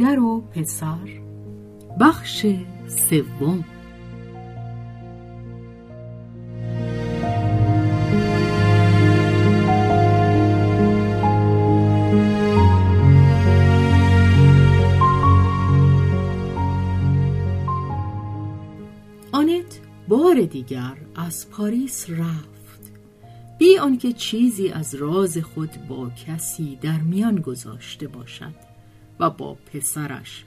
مادر و پسر. بخش سوم. آنت بار دیگر از پاریس رفت. بی آنکه چیزی از راز خود با کسی در میان گذاشته باشد. و با پسرش.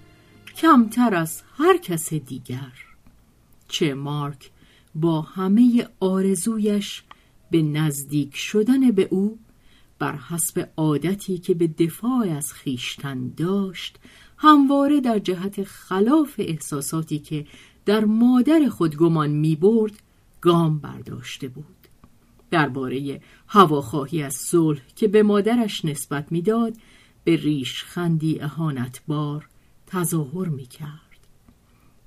کمتر از هر کس دیگر. چه مارک با همه آرزویش به نزدیک شدن به او بر حسب عادتی که به دفاع از خیشتن داشت همواره در جهت خلاف احساساتی که در مادر خود گمان می برد گام برداشته بود. درباره هواخواهی از صلح که به مادرش نسبت می‌داد به ریش خندی اهانتبار تظاهر می کرد.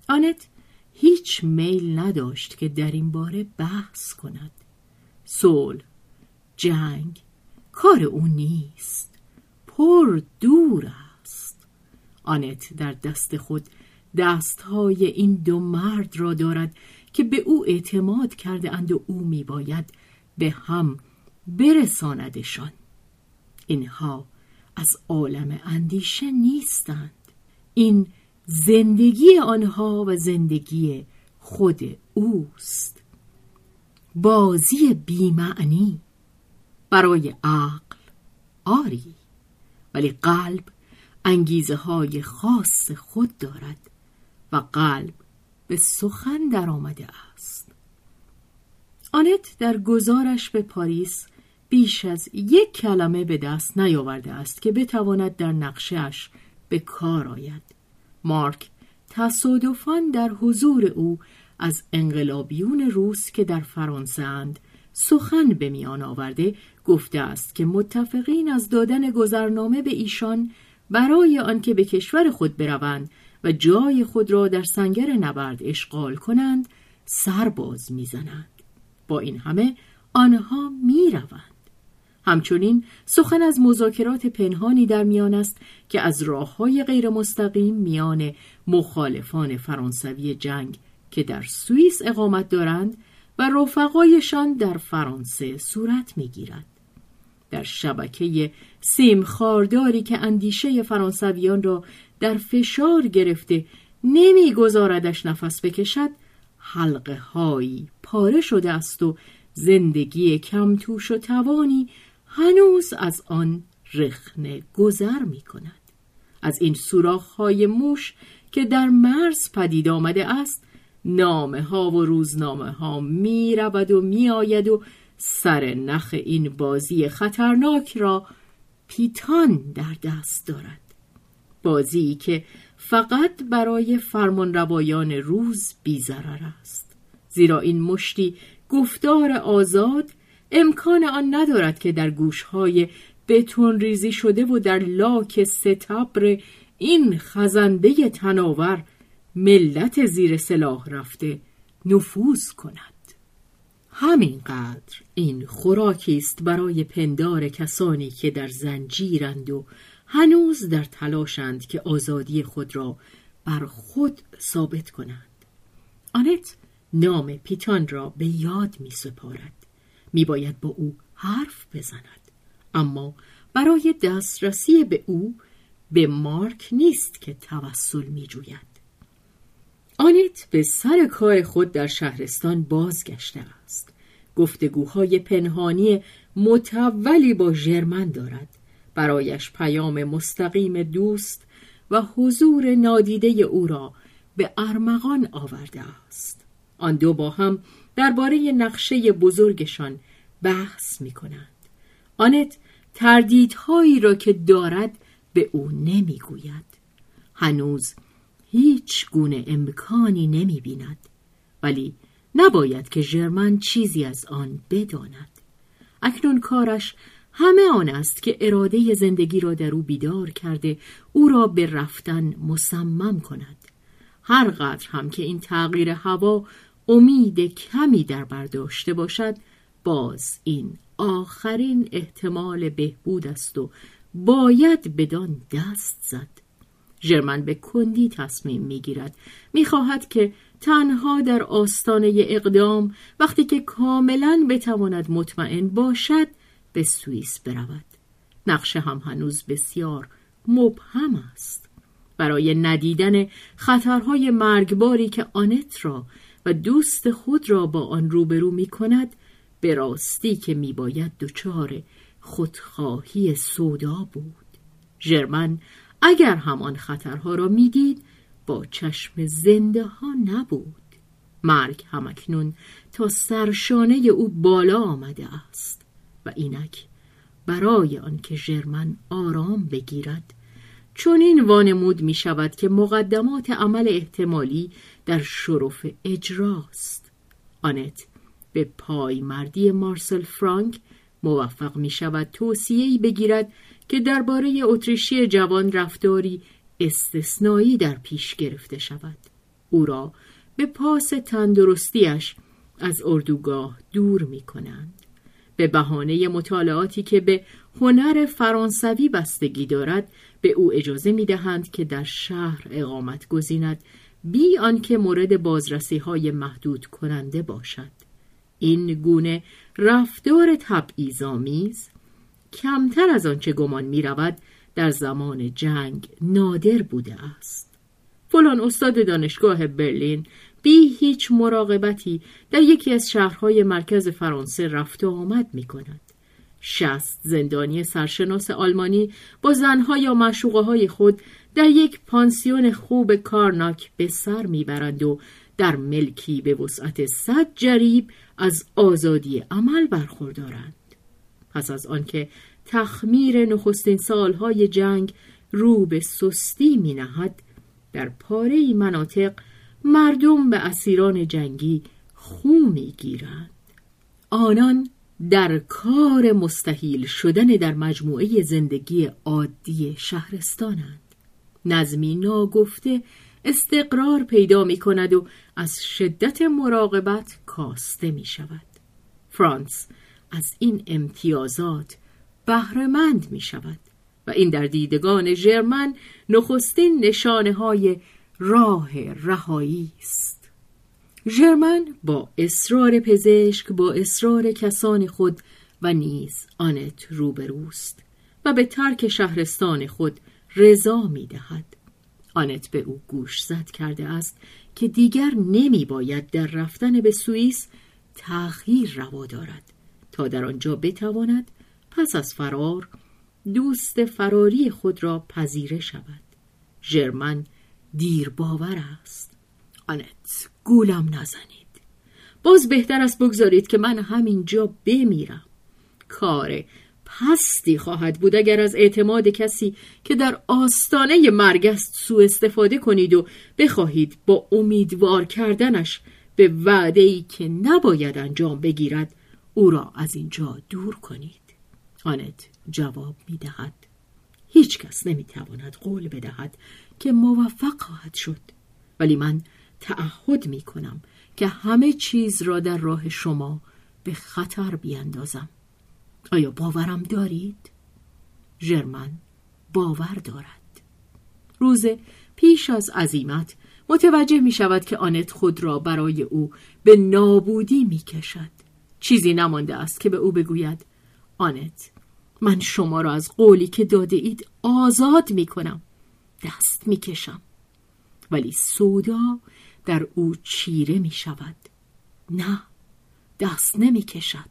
آنت هیچ میل نداشت که در این باره بحث کند. صلح، جنگ، کار او نیست. پر دور است. آنت در دست خود دستهای این دو مرد را دارد که به او اعتماد کرده اند و او می باید به هم برساندشان. اینها از عالم اندیشه نیستند. این زندگی آنها و زندگی خود اوست. بازی بیمعنی برای عقل آری ولی قلب انگیزه های خاص خود دارد و قلب به سخن در آمده است. آنت در گزارش به پاریس بیش از یک کلمه به دست نیاورده است که بتواند در نقشهش به کار آید. مارک تصادفاً در حضور او از انقلابیون روس که در فرانسه اند سخن به میان آورده گفته است که متفقین از دادن گذرنامه به ایشان برای آنکه به کشور خود بروند و جای خود را در سنگر نبرد اشغال کنند سرباز می‌زنند. با این همه آنها می‌روند. همچنین سخن از مذاکرات پنهانی در میان است که از راه های غیر مستقیم میان مخالفان فرانسوی جنگ که در سوئیس اقامت دارند و رفقایشان در فرانسه صورت می‌گیرد. در شبکه سیم خارداری که اندیشه فرانسویان را در فشار گرفته نمیگذاردش نفس بکشد حلقه هایی پاره شده است و زندگی کم توش و توانی هنوز از آن رخنه گذر می کند. از این سوراخ های موش که در مرز پدید آمده است نامه ها و روزنامه ها می رود و می آید و سر نخ این بازی خطرناک را پیتان در دست دارد بازی که فقط برای فرمانروایان روز بیزرر است زیرا این مشتی گفتار آزاد امکان آن ندارد که در گوشهای بتون ریزی شده و در لاک ستبر این خزنده تناور ملت زیر سلاح رفته نفوذ کند. همینقدر این خوراکی است برای پندار کسانی که در زنجیرند و هنوز در تلاشند که آزادی خود را بر خود ثابت کنند. آنت نام پیتان را به یاد می سپارد می باید با او حرف بزند. اما برای دسترسی به او به مارک نیست که توسل می جوید آنت به سر کار خود در شهرستان بازگشته است. گفتگوهای پنهانی متولی با ژرمن دارد. برایش پیام مستقیم دوست و حضور نادیده او را به ارمغان آورده است. آن دو با هم درباره نقشه بزرگشان بحث می کنند آنت تردیدهایی را که دارد به او نمی‌گوید. هنوز هیچ گونه امکانی نمی بیند ولی نباید که ژرمن چیزی از آن بداند. اکنون کارش همه آن است که اراده زندگی را در او بیدار کرده او را به رفتن مصمم کند. هر قدر هم که این تغییر هوا امید کمی در برداشته باشد باز این آخرین احتمال بهبود است و باید بدان دست زد. ژرمن به کندی تصمیم می‌گیرد. می‌خواهد که تنها در آستانه اقدام وقتی که کاملا بتواند مطمئن باشد به سوئیس برود. نقشه هم هنوز بسیار مبهم است. برای ندیدن خطرهای مرگباری که آنت را و دوست خود را با آن روبرو می کند به راستی که می باید دچار خودخواهی سودا بود. ژرمن اگر همان خطرها را می‌دید با چشم زنده ها نبود. مرگ همکنون تا سرشانه او بالا آمده است و اینک برای آنکه ژرمن آرام بگیرد چون این وانمود می شود که مقدمات عمل احتمالی در شرف اجراست. آنت به پای مردی مارسل فرانک موفق می شود توصیه‌ای بگیرد که درباره اتریشی جوان رفتاری استثنایی در پیش گرفته شود. او را به پاس تندرستیش از اردوگاه دور می کنند به بهانه مطالعاتی که به هنر فرانسوی بستگی دارد به او اجازه می دهند که در شهر اقامت گزیند بی آنکه مورد بازرسی های محدود کننده باشد این گونه رفتار تبعیض‌آمیز کمتر از آنچه گمان می رود در زمان جنگ نادر بوده است فلان استاد دانشگاه برلین بی هیچ مراقبتی در یکی از شهرهای مرکز فرانسه رفت و آمد می کند. شست زندانی سرشناس آلمانی با زنها یا مشوقه های خود در یک پانسیون خوب کارناک به سر می‌برند و در ملکی به وسعت صد جریب از آزادی عمل برخوردارند. پس از آنکه تخمیر نخستین سالهای جنگ رو به سستی می نهد در پاره مناطق مردم به اسیران جنگی خو می گیرند. آنان در کار مستحیل شدن در مجموعه زندگی عادی شهرستانند. نظمی ناگفته استقرار پیدا می کند و از شدت مراقبت کاسته می شود. فرانس از این امتیازات بهرهمند می شود و این در دیدگان ژرمن نخستین نشانه های راه رهایی است ژرمن با اصرار پزشک با اصرار کسان خود و نیز آنت روبروست و به ترک شهرستان خود رضا می دهد. آنت به او گوش زد کرده است که دیگر نمی باید در رفتن به سوئیس تأخیر روا دارد تا در آنجا بتواند پس از فرار دوست فراری خود را پذیره شود ژرمن دیر باور است آنت گولم نزنید باز بهتر است بگذارید که من همینجا بمیرم. کار پستی خواهد بود اگر از اعتماد کسی که در آستانه مرگ است سوء استفاده کنید و بخواهید با امیدوار کردنش به وعده ای که نباید انجام بگیرد او را از اینجا دور کنید. آنت جواب می دهد هیچ کس نمی تواند قول بدهد که موفق خواهد شد. ولی من تعهد می کنم که همه چیز را در راه شما به خطر بیندازم آیا باورم دارید؟ ژرمن باور دارد. روز پیش از عزیمت متوجه می شود که آنت خود را برای او به نابودی می کشد چیزی نمانده است که به او بگوید آنت من شما را از قولی که داده اید آزاد می کنم دست می کشم ولی سودا در او چیره می شود نه دست نمی کشد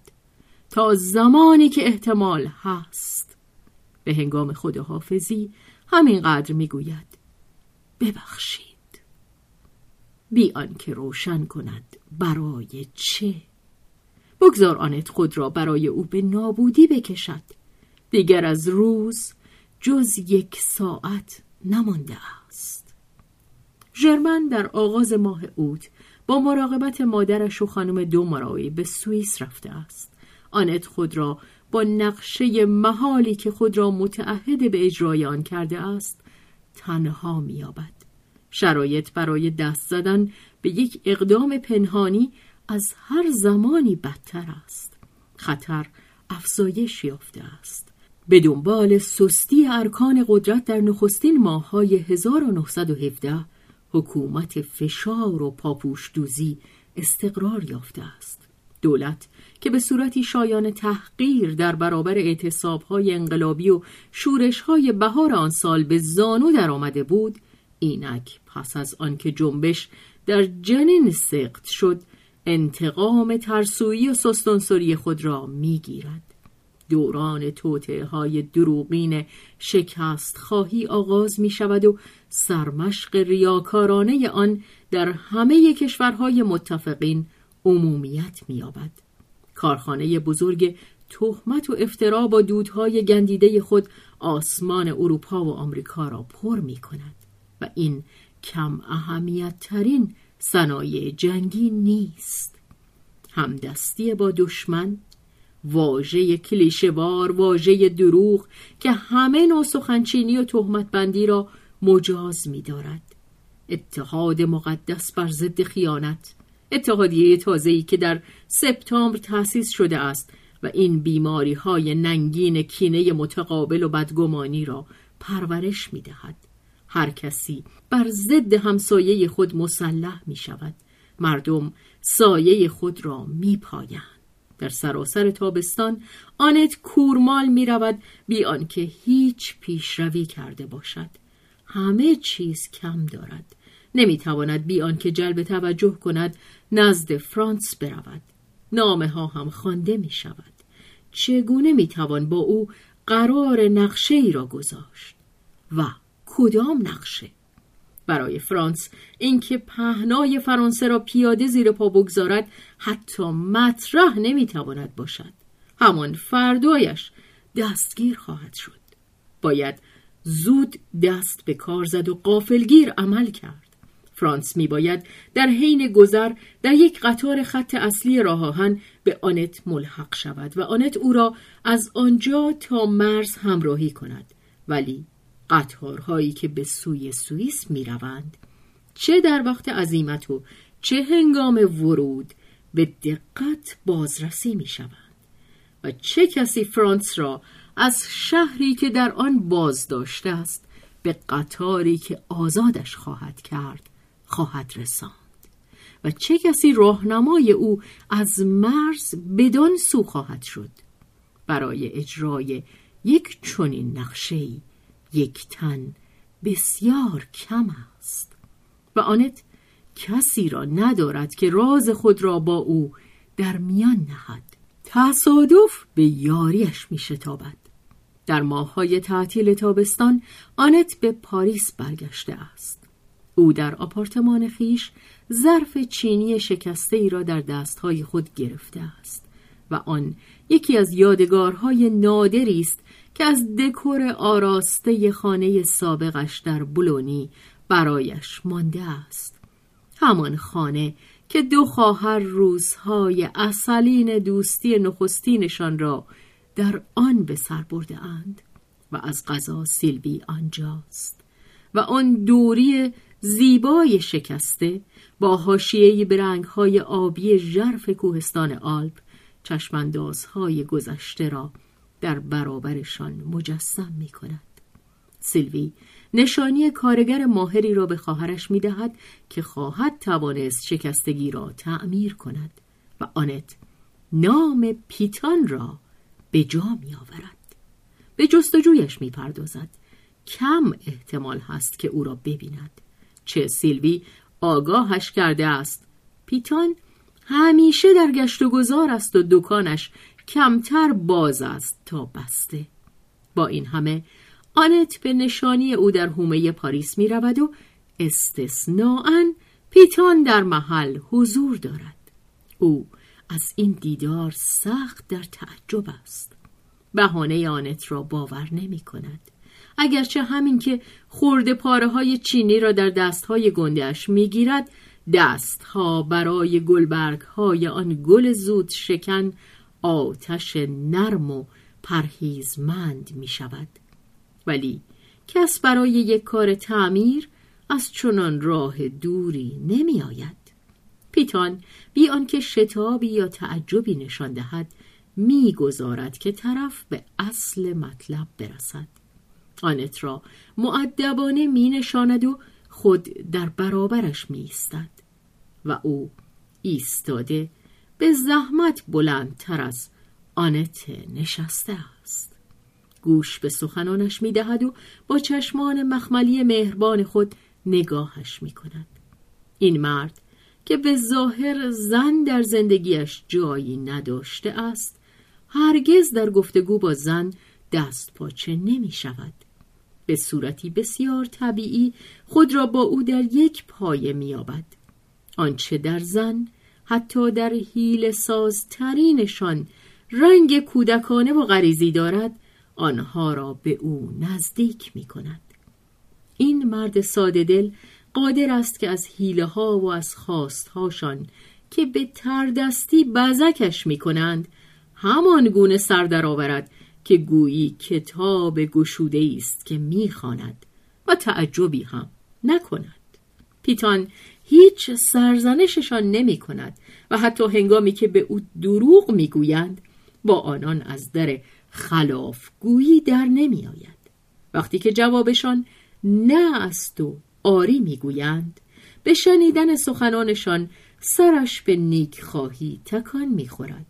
تا زمانی که احتمال هست. به هنگام خداحافظی همینقدر می گوید ببخشید. بی آنکه روشن کند برای چه؟ بگذار آنت خود را برای او به نابودی بکشد. دیگر از روز جز یک ساعت نمانده ژرمن در آغاز ماه اوت با مراقبت مادرش و خانم دومارایی به سوئیس رفته است. آنت خود را با نقشه محالی که خود را متعهد به اجرای آن کرده است تنها مییابد. شرایط برای دست زدن به یک اقدام پنهانی از هر زمانی بدتر است. خطر افزایش یافته است. به دنبال سستی ارکان قدرت در نخستین ماههای 1917 حکومت فشار و پاپوش دوزی استقرار یافته است. دولت که به صورتی شایان تحقیر در برابر اعتصابهای انقلابی و شورشهای بهار آن سال به زانو در آمده بود اینک پس از آنکه جنبش در جنین سقط شد انتقام ترسویی و سستانسوری خود را می‌گیرد دوران توته های دروغین شکست خواهی آغاز می شود و سرمشق ریاکارانه آن در همه کشورهای متفقین عمومیت می یابد. کارخانه بزرگ تهمت و افترا با دودهای گندیده خود آسمان اروپا و آمریکا را پر می کند و این کم اهمیت ترین صنایع جنگی نیست همدستی با دشمن واژه کلیشوار واژه دروغ که همه نوع سخنچینی و تهمتبندی را مجاز می دارد. اتحاد مقدس بر ضد خیانت اتحادیه تازه‌ای که در سپتامبر تأسیس شده است و این بیماری های ننگین کینه متقابل و بدگمانی را پرورش می دهد. هر کسی بر ضد همسایه خود مسلح می شود. مردم سایه خود را می. در سراسر تابستان آنت کورمال می رود بی آنکه هیچ پیشروی کرده باشد. همه چیز کم دارد. نمی تواند بی آنکه جلب توجه کند نزد فرانس برود. نامه ها هم خوانده می شود چگونه می توان با او قرار نقشه ای را گذاشت؟ و کدام نقشه؟ برای فرانس. اینکه پهنای فرانسه را پیاده زیر پا بگذارد حتی مطرح نمی‌تواند باشد. همان فردایش دستگیر خواهد شد. باید زود دست به کار زد و قافلگیر عمل کرد. فرانس می باید در حین گذر در یک قطار خط اصلی راه به آنت ملحق شود و آنت او را از آنجا تا مرز همراهی کند. ولی قطارهایی که به سوی سوئیس می روند چه در وقت عزیمت و چه هنگام ورود به دقت بازرسی می شوند و چه کسی فرانس را از شهری که در آن باز داشته است به قطاری که آزادش خواهد کرد خواهد رساند. و چه کسی راهنمای او از مرز بدان سو خواهد شد. برای اجرای یک چنین نقشه‌ای یک تن بسیار کم است. و آنت کسی را ندارد که راز خود را با او در میان نهد. تصادف به یاریش می شتابد در ماههای تعطیل تابستان آنت به پاریس برگشته است. او در آپارتمان خیش ظرف چینی شکسته ای را در دستهای خود گرفته است و آن یکی از یادگارهای نادری است که از دکور آراسته خانه سابقش در بلونی برایش مانده است. همان خانه که دو خواهر روزهای اصلین دوستی نخستینشان را در آن به سر برده اند و از غذا سیلوی آنجاست و آن دوری زیبای شکسته با حاشیه به های آبی ژرف کوهستان آلپ چشماندازهای گذشته را در برابرشان مجسم می کند. سیلوی نشانی کارگر ماهری را به خواهرش می دهد که خواهد توانست شکستگی را تعمیر کند و آنت نام پیتان را به جا می آورد. به جستجویش می پردازد. کم احتمال هست که او را ببیند. چه سیلوی آگاهش کرده است. پیتان همیشه در گشت و گذار است و دکانش کمتر باز است تا بسته. با این همه آنت به نشانی او در حومه پاریس می رود و استثناعا پیتان در محل حضور دارد. او از این دیدار سخت در تعجب است. بهانه آنت را باور نمی کند. اگرچه همین که خورده پاره های چینی را در دست های گندهش می گیرد دست ها برای گلبرگ های آن گل زود شکن آتش نرم و پرهیزمند می شود ولی کس برای یک کار تعمیر از چنان راه دوری نمی آید پیتان بی آنکه شتابی یا تعجبی نشان دهد می‌گذارد که طرف به اصل مطلب برسد. آنت را معدبانه می نشاند و خود در برابرش می ایستد و او ایستاده به زحمت بلندتر از آنت نشسته است. گوش به سخنانش می دهد و با چشمان مخملی مهربان خود نگاهش می کند این مرد که به ظاهر زن در زندگیش جایی نداشته است هرگز در گفتگو با زن دست پاچه نمی شود به صورتی بسیار طبیعی خود را با او در یک پایه میابد آنچه در زن حتی در حیل سازترینشان رنگ کودکانه و غریزی دارد آنها را به او نزدیک می کند. این مرد ساده دل قادر است که از حیله ها و از خواستهاشان که به تردستی بزکش می کنند همان گونه سر درآورد که گویی کتاب گشوده است که می‌خواند و تعجبی هم نکند پیتان هیچ سرزنششان نمی کند و حتی هنگامی که به او دروغ می‌گویند با آنان از در خلاف گویی در نمی آید. وقتی که جوابشان نه است و آری می‌گویند به شنیدن سخنانشان سرش به نیک خواهی تکان می‌خورد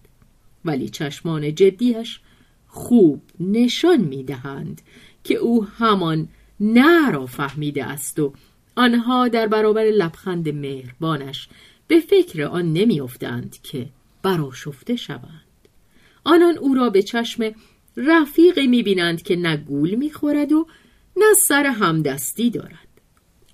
ولی چشمان جدیش خوب نشان می‌دهند که او همان نه را فهمیده است و آنها در برابر لبخند مهربانش به فکر آن نمیافتند که براشفته شوند آنان او را به چشم رفیقی می‌بینند که نه گول می‌خورد و نه سر همدستی دارد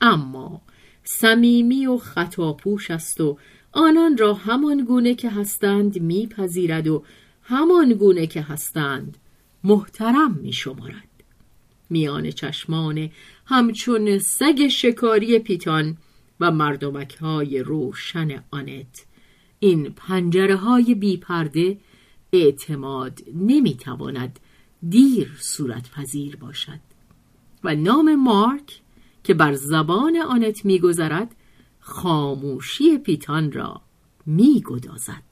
اما صمیمی و خطاپوش است و آنان را همان گونه که هستند میپذیرد و همان گونه که هستند محترم می شمارد. میان چشمان همچون سگ شکاری پیتان و مردمک های روشن آنت. این پنجره های بی پرده اعتماد نمی تواند دیر صورت پذیر باشد. و نام مارک که بر زبان آنت میگذرد خاموشی پیتان را میگدازد.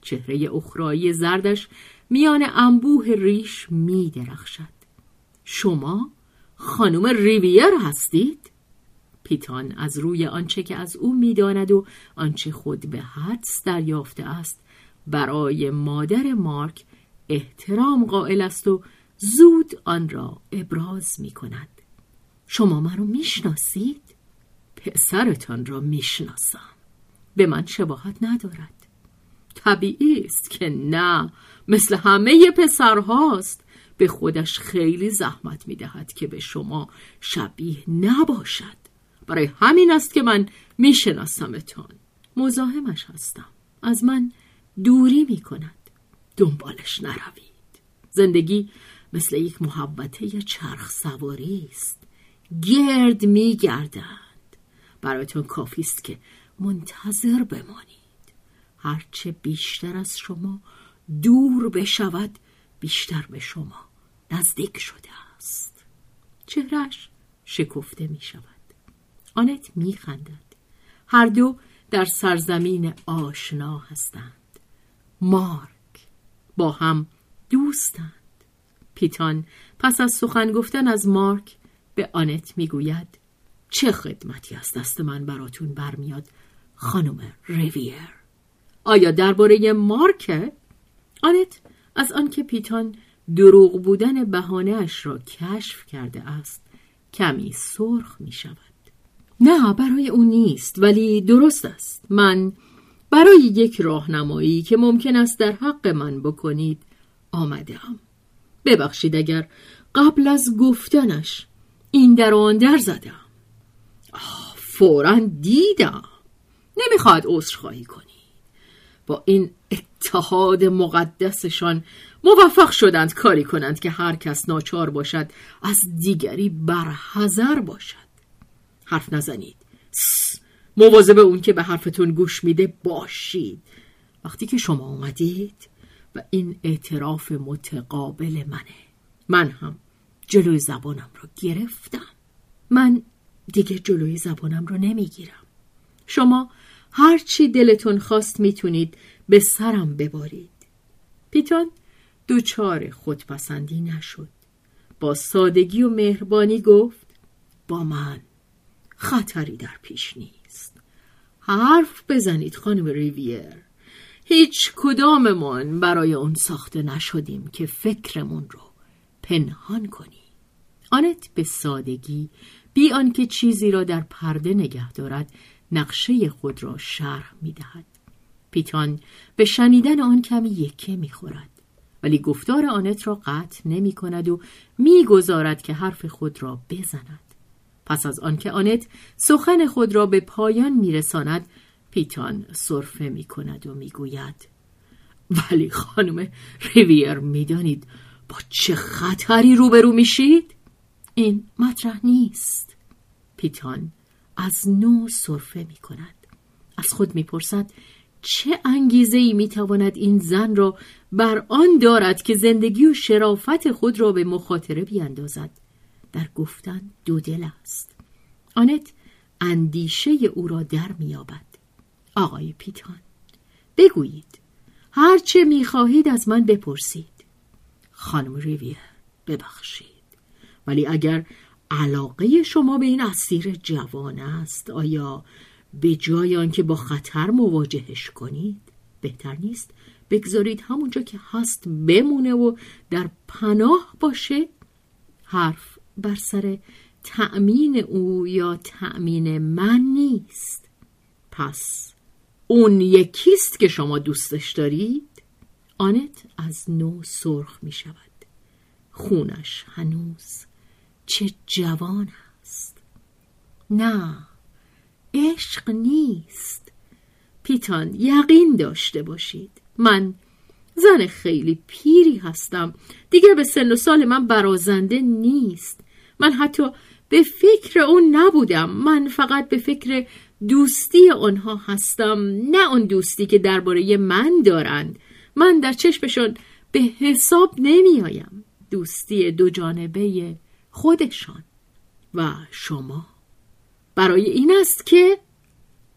چهره اخرایی زردش میان انبوه ریش می درخشد. شما خانم ریویر هستید؟ پیتان از روی آنچه که از او می‌داند و آنچه خود به حدس دریافته است برای مادر مارک احترام قائل است و زود آن را ابراز می کند. شما من رو می‌شناسید؟ پسرتان را می‌شناسم. به من شباهت ندارد. طبیعی است که نه مثل همه پسرهاست به خودش خیلی زحمت می دهد که به شما شبیه نباشد. برای همین است که من می شناسمتان مزاحمش هستم. از من دوری می کند دنبالش نروید. زندگی مثل یک محبته چرخ سواری است. گرد می گردند برایتون کافی است که منتظر بمانید. هرچه بیشتر از شما دور بشود بیشتر به شما نزدیک شده است. چهرش شکفته می شود آنت می خندد هر دو در سرزمین آشنا هستند. مارک با هم دوستند. پیتان پس از سخن گفتن از مارک به آنت می‌گوید چه خدمتی از دست من براتون برمیاد خانم ریویر؟ آیا درباره مارک؟ آنت از آنکه پیتان دروغ بودن بهانهاش را کشف کرده است کمی سرخ می شود نه برای او نیست ولی درست است. من برای یک راهنمایی که ممکن است در حق من بکنید آمدم ببخشید اگر قبل از گفتنش این در آن در زدم. فورا دیدم. نمی‌خواد عذرخواهی کنی. با این اتحاد مقدسشان موفق شدند کاری کنند که هر کس ناچار باشد از دیگری برحذر باشد. حرف نزنید. مواظب اون که به حرفتون گوش میده باشید. وقتی که شما اومدید و این اعتراف متقابل منه من هم جلوی زبانم رو گرفتم. من دیگه جلوی زبانم رو نمی‌گیرم. شما هرچی دلتون خواست می‌تونید به سرم ببارید پیتون دوچار خودپسندی نشد. با سادگی و مهربانی گفت با من خطری در پیش نیست. حرف بزنید خانم ریویر. هیچ کداممان برای اون ساخته نشدیم که فکرمون رو پنهان کنی. آنت به سادگی بی آنکه چیزی را در پرده نگه دارد نقشه خود را شرح می دهد. پیتان به شنیدن آن کمی یکه می خورد. ولی گفتار آنت را قطع نمی کند و می گذارد که حرف خود را بزند. پس از آنکه آنت سخن خود را به پایان می رساند پیتان صرفه می کند و می گوید ولی خانم ریویر می دانید با چه خطری روبرو میشید؟ این مطرح نیست پیتان از نو صرفه می کند از خود می‌پرسد چه انگیزه ای می تواند این زن را بر آن دارد که زندگی و شرافت خود را به مخاطره بیاندازد؟ در گفتن دو دل است. آنت اندیشه او را در میابد آقای پیتان بگویید هرچه می‌خواهید از من بپرسید. خانم ریویر ببخشید. ولی اگر علاقه شما به این اسیر جوان است. آیا به جای آنکه با خطر مواجهش کنید بهتر نیست؟ بگذارید همونجا که هست بمونه و در پناه باشه؟ حرف بر سر تأمین او یا تأمین من نیست. پس اون یکیست که شما دوستش دارید؟ آنت از نو سرخ می شود خونش هنوز چه جوان است. نه عشق نیست. پیتان یقین داشته باشید. من زن خیلی پیری هستم. دیگر به سن و سال من برازنده نیست. من حتی به فکر اون نبودم. من فقط به فکر دوستی آنها هستم. نه اون دوستی که درباره من دارند. من در چشمشان به حساب نمیآیم. دوستی دو جانبه خودشان و شما. برای این است که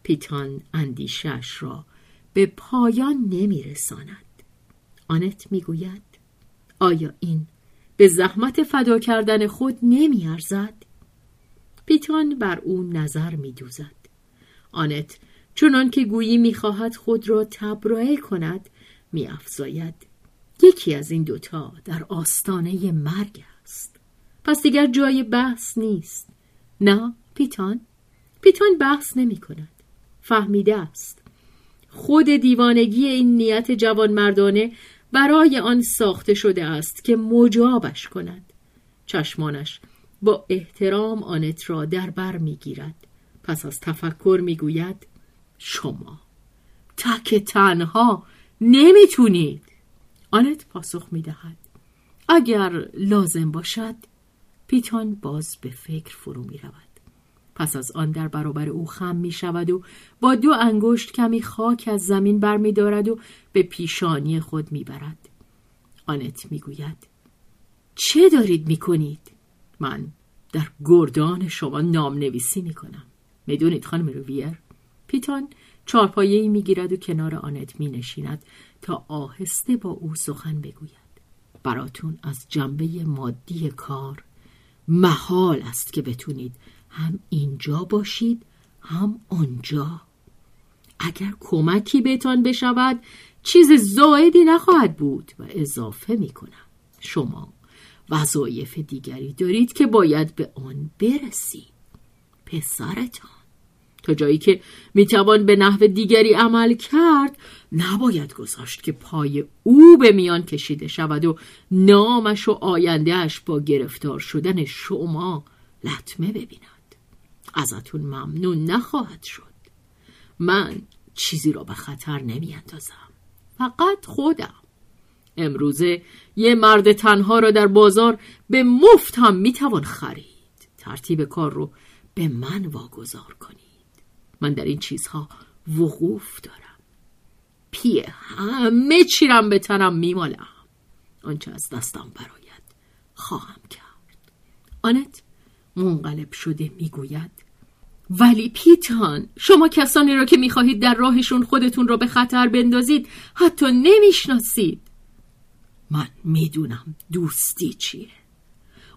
پیتان اندیشش را به پایان نمیرساند. آنت می‌گوید آیا این به زحمت فدا کردن خود نمیارزد؟ پیتان بر او نظر میدوزد. آنت چونان که گویی می‌خواهد خود را تبرئه کند میافزاید. یکی از این دوتا در آستانه مرگ پس دیگر جای بحث نیست. نه پیتان. پیتان بحث نمی کند. فهمیده است. خود دیوانگی این نیت جوانمردانه برای آن ساخته شده است که مجابش کند. چشمانش با احترام آنت را در بر می‌گیرد پس از تفکر می‌گوید شما تک تنها نمی‌تونید. آنت پاسخ می‌دهد اگر لازم باشد پیتان باز به فکر فرو می رود. پس از آن در برابر او خم می شود و با دو انگشت کمی خاک از زمین بر می دارد و به پیشانی خود می برد. آنت می‌گوید چه دارید می‌کنید؟ من در گردان شما نام نویسی می‌کنم می‌دونید خانم روویر پیتان چارپایه می‌گیرد و کنار آنت می نشیند تا آهسته با او سخن بگوید براتون از جنبه مادی کار محال است که بتونید هم اینجا باشید هم آنجا. اگر کمکی بهتان بشود چیز زایدی نخواهد بود و اضافه می کنم شما وظایف دیگری دارید که باید به آن برسید. پسرتان. تا جایی که می‌توان به نحو دیگری عمل کرد نباید گذاشت که پای او به میان کشیده شود و نامش و آیندهش با گرفتار شدن شما لطمه ببیند. ازتون ممنون نخواهد شد. من چیزی را به خطر نمیاندازم. فقط خودم. امروزه یه مرد تنها را در بازار به مفت هم می‌توان خرید. ترتیب کار رو به من واگذار کنید. من در این چیزها وقوف دارم. پیه همه چیرم به تنم میمالم. آنچه از دستم براید خواهم کرد. آنت منقلب شده می‌گوید ولی پیتان شما کسانی را که می‌خواهید در راهشون خودتون را به خطر بندازید حتی نمی‌شناسید. من می‌دونم دوستی چیه.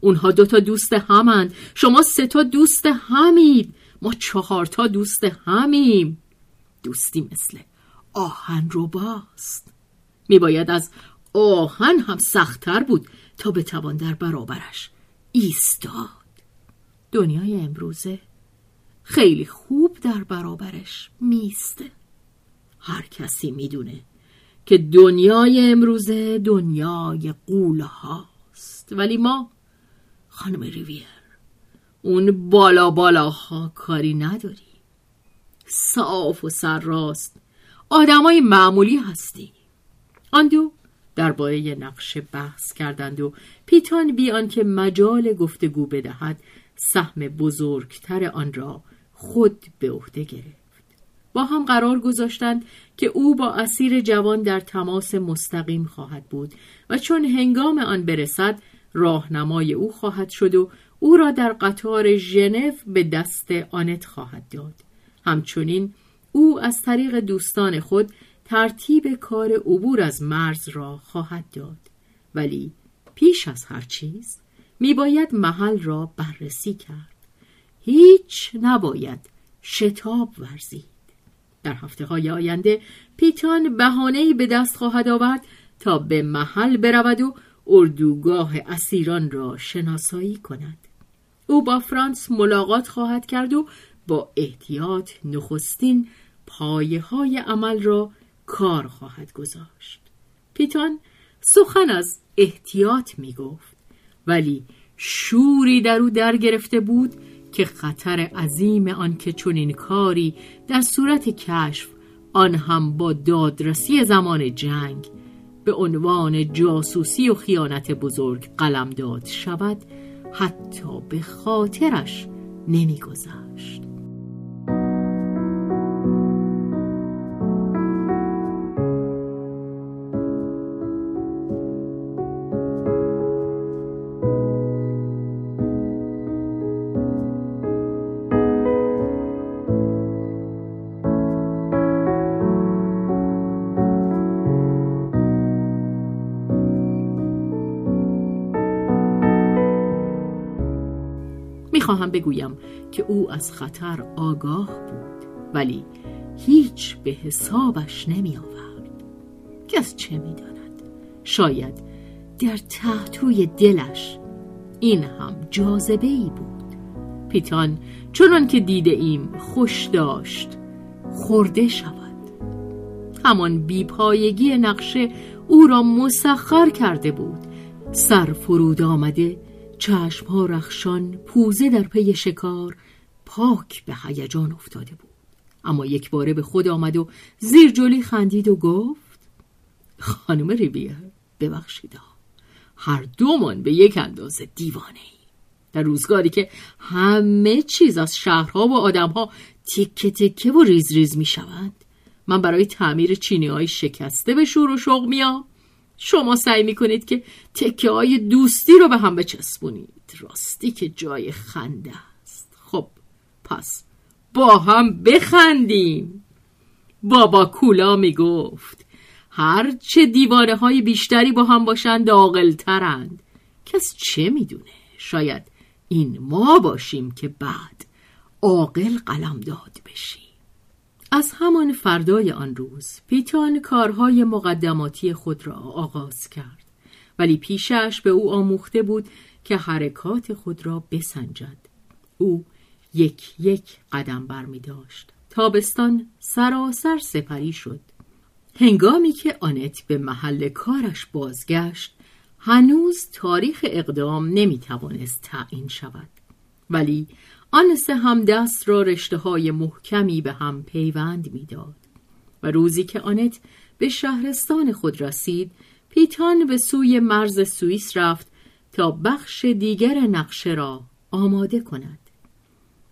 اونها دوتا دوست همند شما سه تا دوست همید. ما چهار تا دوست همیم. دوستی مثل آهن رو باست. میباید از آهن هم سختتر بود تا بتوان در برابرش ایستاد. دنیای امروزه خیلی خوب در برابرش میسته هر کسی می‌دونه که دنیای امروزه دنیای قوله هاست ولی ما خانم ریویر اون بالا بالاها کاری نداری. صاف و سرراست آدمای معمولی هستی. آن دو درباره نقشه بحث کردند و پیتان بیان که مجال گفتگو بدهد سهم بزرگتر آن را خود به عهده گرفت. با هم قرار گذاشتند که او با اسیر جوان در تماس مستقیم خواهد بود و چون هنگام آن برسد راهنمای او خواهد شد و او را در قطار ژنو به دست آنت خواهد داد. همچنین او از طریق دوستان خود ترتیب کار عبور از مرز را خواهد داد. ولی پیش از هر چیز میباید محل را بررسی کرد. هیچ نباید شتاب ورزید. در هفته های آینده پیتان بهانه‌ای به دست خواهد آورد تا به محل برود و اردوگاه اسیران را شناسایی کند. او با فرانس ملاقات خواهد کرد و با احتیاط نخستین پایه های عمل را کار خواهد گذاشت. پیتان سخن از احتیاط می گفت ولی شوری در او در گرفته بود که خطر عظیم آن که چنین کاری در صورت کشف آن هم با دادرسی زمان جنگ به عنوان جاسوسی و خیانت بزرگ قلمداد شود. حتی به خاطرش نمیگذشت. بگویم که او از خطر آگاه بود ولی هیچ به حسابش نمی آورد کس چه می‌داند؟ شاید در تحتوی دلش این هم جاذبه ای بود. پیتان چنان که دیده ایم خوش داشت خورده شود. همان بیپایگی نقشه او را مسخر کرده بود. سر فرود آمده ها رخشان پوزه در پی شکار پاک به هیجان افتاده بود. اما یک باره به خود آمد و زیر جلی خندید و گفت خانم ریویر ببخشید هر دومان به یک اندازه دیوانه ایم. در روزگاری که همه چیز از شهرها و آدمها تکه تکه و ریز ریز می شوند من برای تعمیر چینی های شکسته به شور و شوق میام. شما سعی می‌کنید که تکه های دوستی رو به هم بچسبونید. راستی که جای خنده است. خب پس با هم بخندیم. بابا کولا می‌گفت هرچه دیوانه های بیشتری با هم باشند عاقل ترند کس چه می‌دونه؟ شاید این ما باشیم که بعد عاقل داد بشیم. از همان فردای آن روز پیتان کارهای مقدماتی خود را آغاز کرد. ولی پیشش به او آموخته بود که حرکات خود را بسنجد. او یک یک قدم بر می داشت تابستان سراسر سپری شد. هنگامی که آنت به محل کارش بازگشت هنوز تاریخ اقدام نمی توانست تعیین شود. ولی آن سه هم دست را رشته های محکمی به هم پیوند می‌داد و روزی که آنت به شهرستان خود رسید پیتان به سوی مرز سوئیس رفت تا بخش دیگر نقشه را آماده کند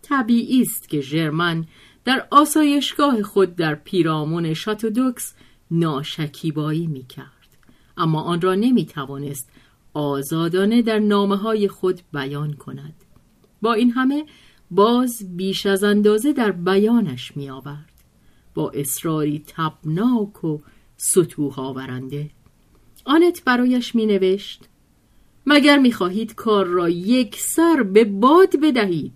طبیعی است که ژرمن در آسایشگاه خود در پیرامون شاتودوکس ناشکیبایی می کرد. اما آن را نمی توانست آزادانه در نامه های خود بیان کند. با این همه باز بیش از اندازه در بیانش می آورد. با اصراری تبناک و سطوح آورنده. آنت برایش می نوشت مگر می خواهید کار را یک سر به باد بدهید؟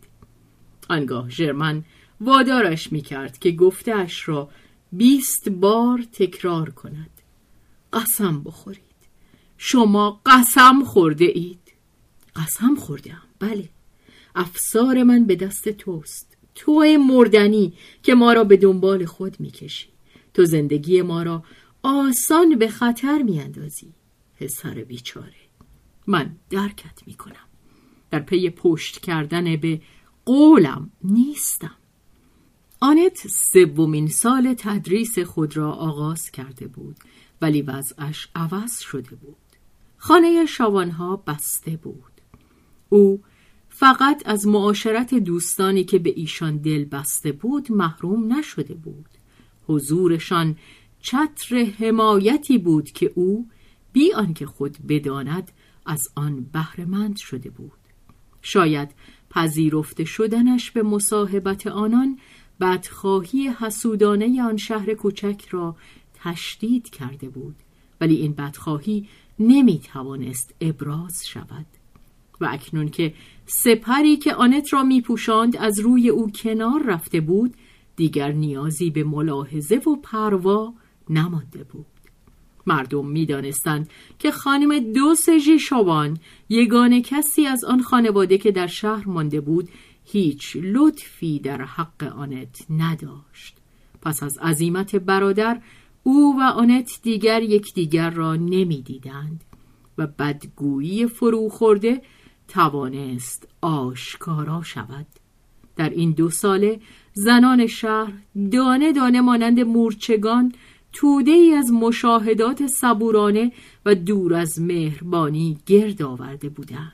آنگاه ژرمن وادارش می کرد که گفتهاش را بیست بار تکرار کند. قسم بخورید. شما قسم خورده اید. قسم خوردم بله. افسار من به دست توست. تو مردنی که ما را به دنبال خود می‌کشی. تو زندگی ما را آسان به خطر میاندازی. پسر بیچاره من درکت می‌کنم. در پی پشت کردن به قولم نیستم. آنت سومین سال تدریس خود را آغاز کرده بود ولی وضعش عوض شده بود. خانه شوانها بسته بود. او فقط از معاشرت دوستانی که به ایشان دل بسته بود محروم نشده بود. حضورشان چتر حمایتی بود که او بی آنکه خود بداند از آن بهرهمند شده بود. شاید پذیرفته شدنش به مصاحبت آنان بدخواهی حسودانه آن شهر کوچک را تشدید کرده بود ولی این بدخواهی نمی توانست ابراز شود. و اکنون که سپری که آنت را می پوشاند از روی او کنار رفته بود دیگر نیازی به ملاحظه و پروا نمانده بود. مردم می‌دانستند که خانم دو سژی شوان یگانه کسی از آن خانواده که در شهر مانده بود هیچ لطفی در حق آنت نداشت. پس از عظیمت برادر او و آنت دیگر یکدیگر را نمی‌دیدند و بدگویی فرو خورده توانست آشکارا شود. در این دو ساله زنان شهر دانه دانه مانند مورچگان توده ای از مشاهدات صبورانه و دور از مهربانی گرد آورده بودند.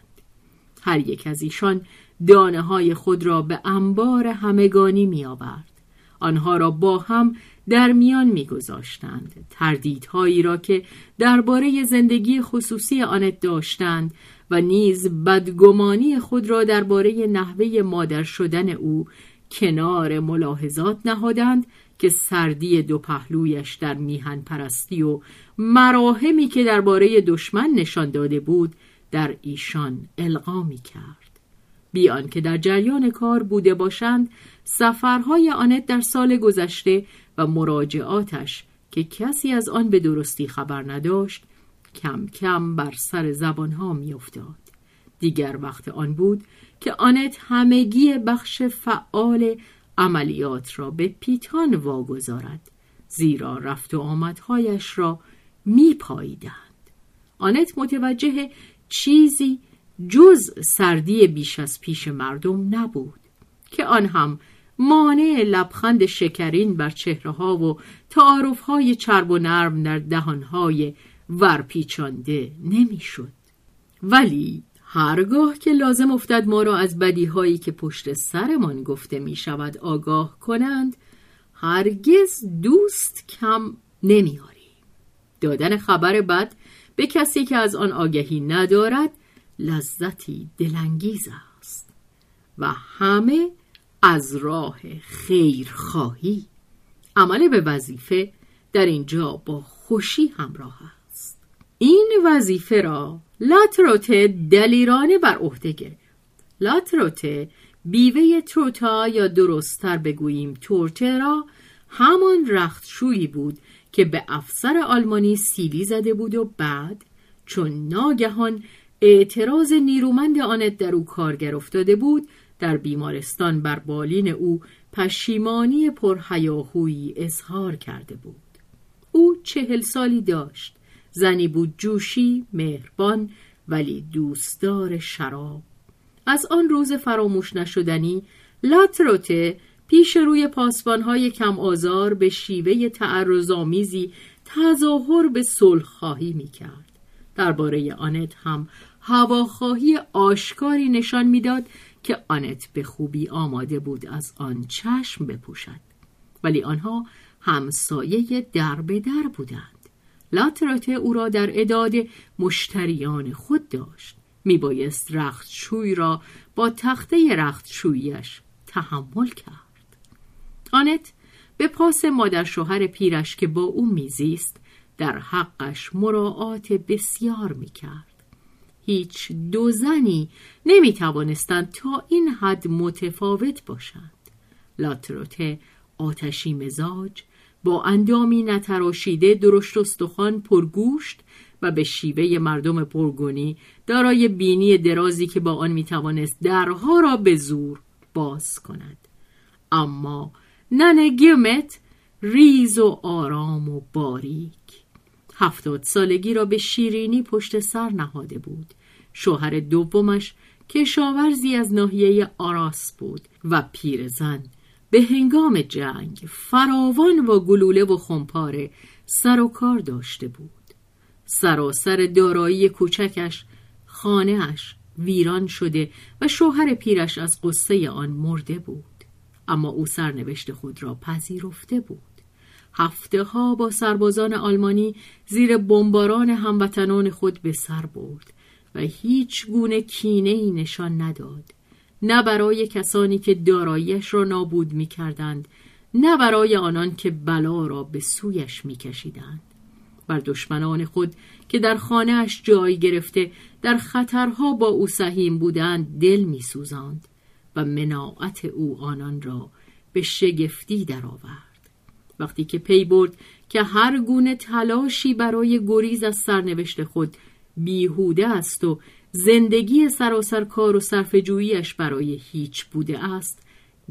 هر یک از ایشان دانه های خود را به انبار همگانی می آورد. آنها را با هم در میان میگذاشتند. تردیدهایی را که درباره زندگی خصوصی آنت داشتند و نیز بدگمانی خود را درباره نحوه مادر شدن او کنار ملاحظات نهادند که سردی دو پهلویش در میهن پرستی و مراهمی که درباره دشمن نشان داده بود در ایشان القا می کرد بیان که در جریان کار بوده باشند سفرهای آنت در سال گذشته و مراجعاتش که کسی از آن به درستی خبر نداشت کم کم بر سر زبانها میافتاد. دیگر وقت آن بود که آنت همگی بخش فعال عملیات را به پیتان واگذارد زیرا رفت و آمدهایش را میپاییدند. آنت متوجه چیزی جز سردی بیش از پیش مردم نبود که آن هم مانع لبخند شکرین بر چهره ها و تعارف های چرب و نرم در دهان های ورپیچانده نمی‌شد. ولی هرگاه که لازم افتد ما را از بدی هایی که پشت سرمان گفته می شود آگاه کنند هرگز دوست کم نمیاریم دادن خبر بد به کسی که از آن آگهی ندارد لذتی دلانگیز است و همه از راه خیرخواهی. عمل به وظیفه در اینجا با خوشی همراه است. این وظیفه را لاتروته دلیرانه بر عهده گرفت. لاتروته بیوه تروتا یا درستتر بگوییم تورته را همان رختشویی بود که به افسر آلمانی سیلی زده بود و بعد چون ناگهان اعتراض نیرومند آنت در او کارگر افتاده بود در بیمارستان بر بالین او پشیمانی پرهیاهویی اظهار کرده بود. او چهل سالی داشت. زنی بود جوشی مهربان ولی دوستدار شراب. از آن روز فراموش نشدنی لاتروته پیش روی پاسبانهای کم آزار به شیوه تعرضآمیزی تظاهر به صلح خواهی می کرد. درباره آنت هم هواخواهی آشکاری نشان می‌داد که آنت به خوبی آماده بود از آن چشم بپوشد. ولی آنها همسایه در به در بودند. لاتراته او را در اداد مشتریان خود داشت. میبایست رختشوی را با تخته رختشویش تحمل کرد. آنت به پاس مادر شوهر پیرش که با او میزیست در حقش مراعات بسیار می‌کرد. هیچ دو زنی نمی توانستند تا این حد متفاوت باشند. لاتروته آتشی مزاج با اندامی نتراشیده درشت استخوان پرگوشت و به شیوه مردم پرگونی دارای بینی درازی که با آن می‌توانست درها را به زور باز کند. اما نن گیومت ریز و آرام و باریک. هفتاد سالگی را به شیرینی پشت سر نهاده بود. شوهر دومش کشاورزی از ناحیه آراس بود و پیرزن به هنگام جنگ فراوان و گلوله و خمپاره سر و کار داشته بود. سراسر دارایی کوچکش خانهاش ویران شده و شوهر پیرش از قصه آن مرده بود. اما او سرنوشت خود را پذیرفته بود. هفته ها با سربازان آلمانی زیر بمباران هموطنان خود به سر برد و هیچ گونه کینه ای نشان نداد. نه برای کسانی که داراییش را نابود می کردند نه برای آنان که بلا را به سویش می کشیدند بر دشمنان خود که در خانهاش جای گرفته در خطرها با او سهیم بودند دل می سوزند و مناعت او آنان را به شگفتی درآورد. وقتی که پی برد که هر گونه تلاشی برای گریز از سرنوشت خود بیهوده است و زندگی سراسر کار و صرفجوییش برای هیچ بوده است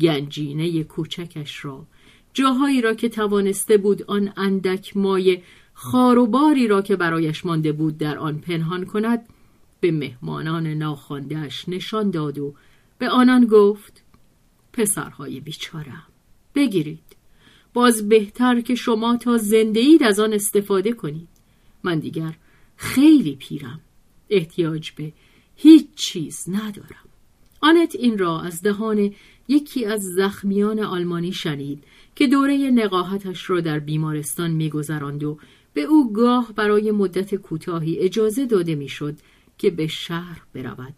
گنجینه کوچکش را. جاهایی را که توانسته بود آن اندک مایه خاروباری را که برایش مانده بود در آن پنهان کند به مهمانان ناخواندهاش نشان داد و به آنان گفت پسرهای بیچارم بگیرید. باز بهتر که شما تا زنده اید از آن استفاده کنید. من دیگر خیلی پیرم. احتیاج به هیچ چیز ندارم. آنت این را از دهان یکی از زخمیان آلمانی شنید که دوره نقاهتش را در بیمارستان میگذراند و به او گاه برای مدت کوتاهی اجازه داده می‌شد که به شهر برود.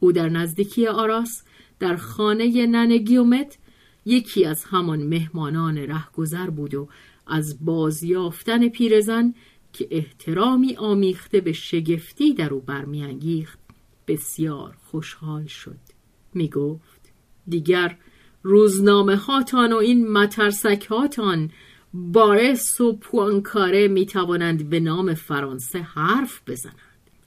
او در نزدیکی آراس در خانه نن گیومت یکی از همان مهمانان رهگذر بود و از بازیافتن پیرزن که احترامی آمیخته به شگفتی در او برمیانگیخت بسیار خوشحال شد. می گفت دیگر روزنامه هاتان و این مترسک هاتان بارس و پوانکاره می توانند به نام فرانسه حرف بزنند.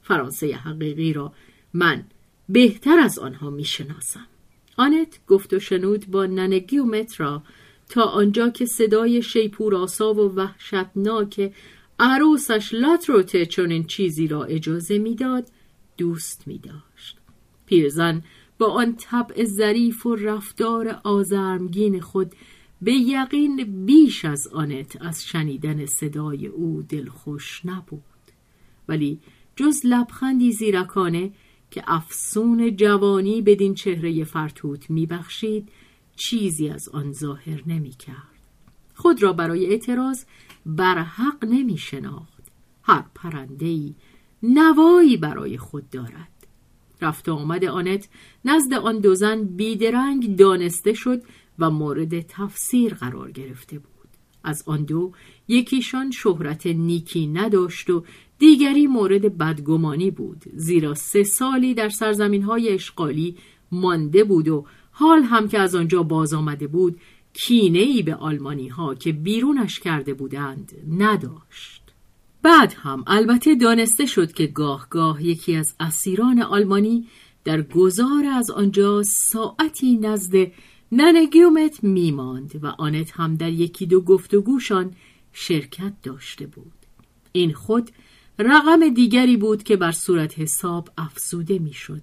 فرانسه حقیقی را من بهتر از آنها می شناسم آنت گفت و شنود با ننگی و تا آنجا که صدای شیپوراسا و وحشتناک عروسش لاتروته چون چیزی را اجازه می‌داد دوست می داشت. پیرزن با آن طبع ظریف و رفتار آزرمگین خود به یقین بیش از آنت از شنیدن صدای او دلخوش نبود ولی جز لبخندی زیرکانه که افسون جوانی بدین چهره فرتوت میبخشید چیزی از آن ظاهر نمی‌کرد خود را برای اعتراض بر حق نمی شناخت هر پرندهی نوایی برای خود دارد. رفت آمد آنت نزد آن دو زن بیدرنگ دانسته شد و مورد تفسیر قرار گرفته بود. از آن دو یکیشان شهرت نیکی نداشت و دیگری مورد بدگمانی بود زیرا سه سالی در سرزمین های اشغالی مانده بود و حال هم که از آنجا باز آمده بود کینه ای به آلمانی ها که بیرونش کرده بودند نداشت. بعد هم البته دانسته شد که گاه گاه یکی از اسیران آلمانی در گذار از آنجا ساعتی نزد ننگیومت میماند و آنت هم در یکی دو گفتگوشان شرکت داشته بود. این خود رقم دیگری بود که بر صورت حساب افزوده می‌شد.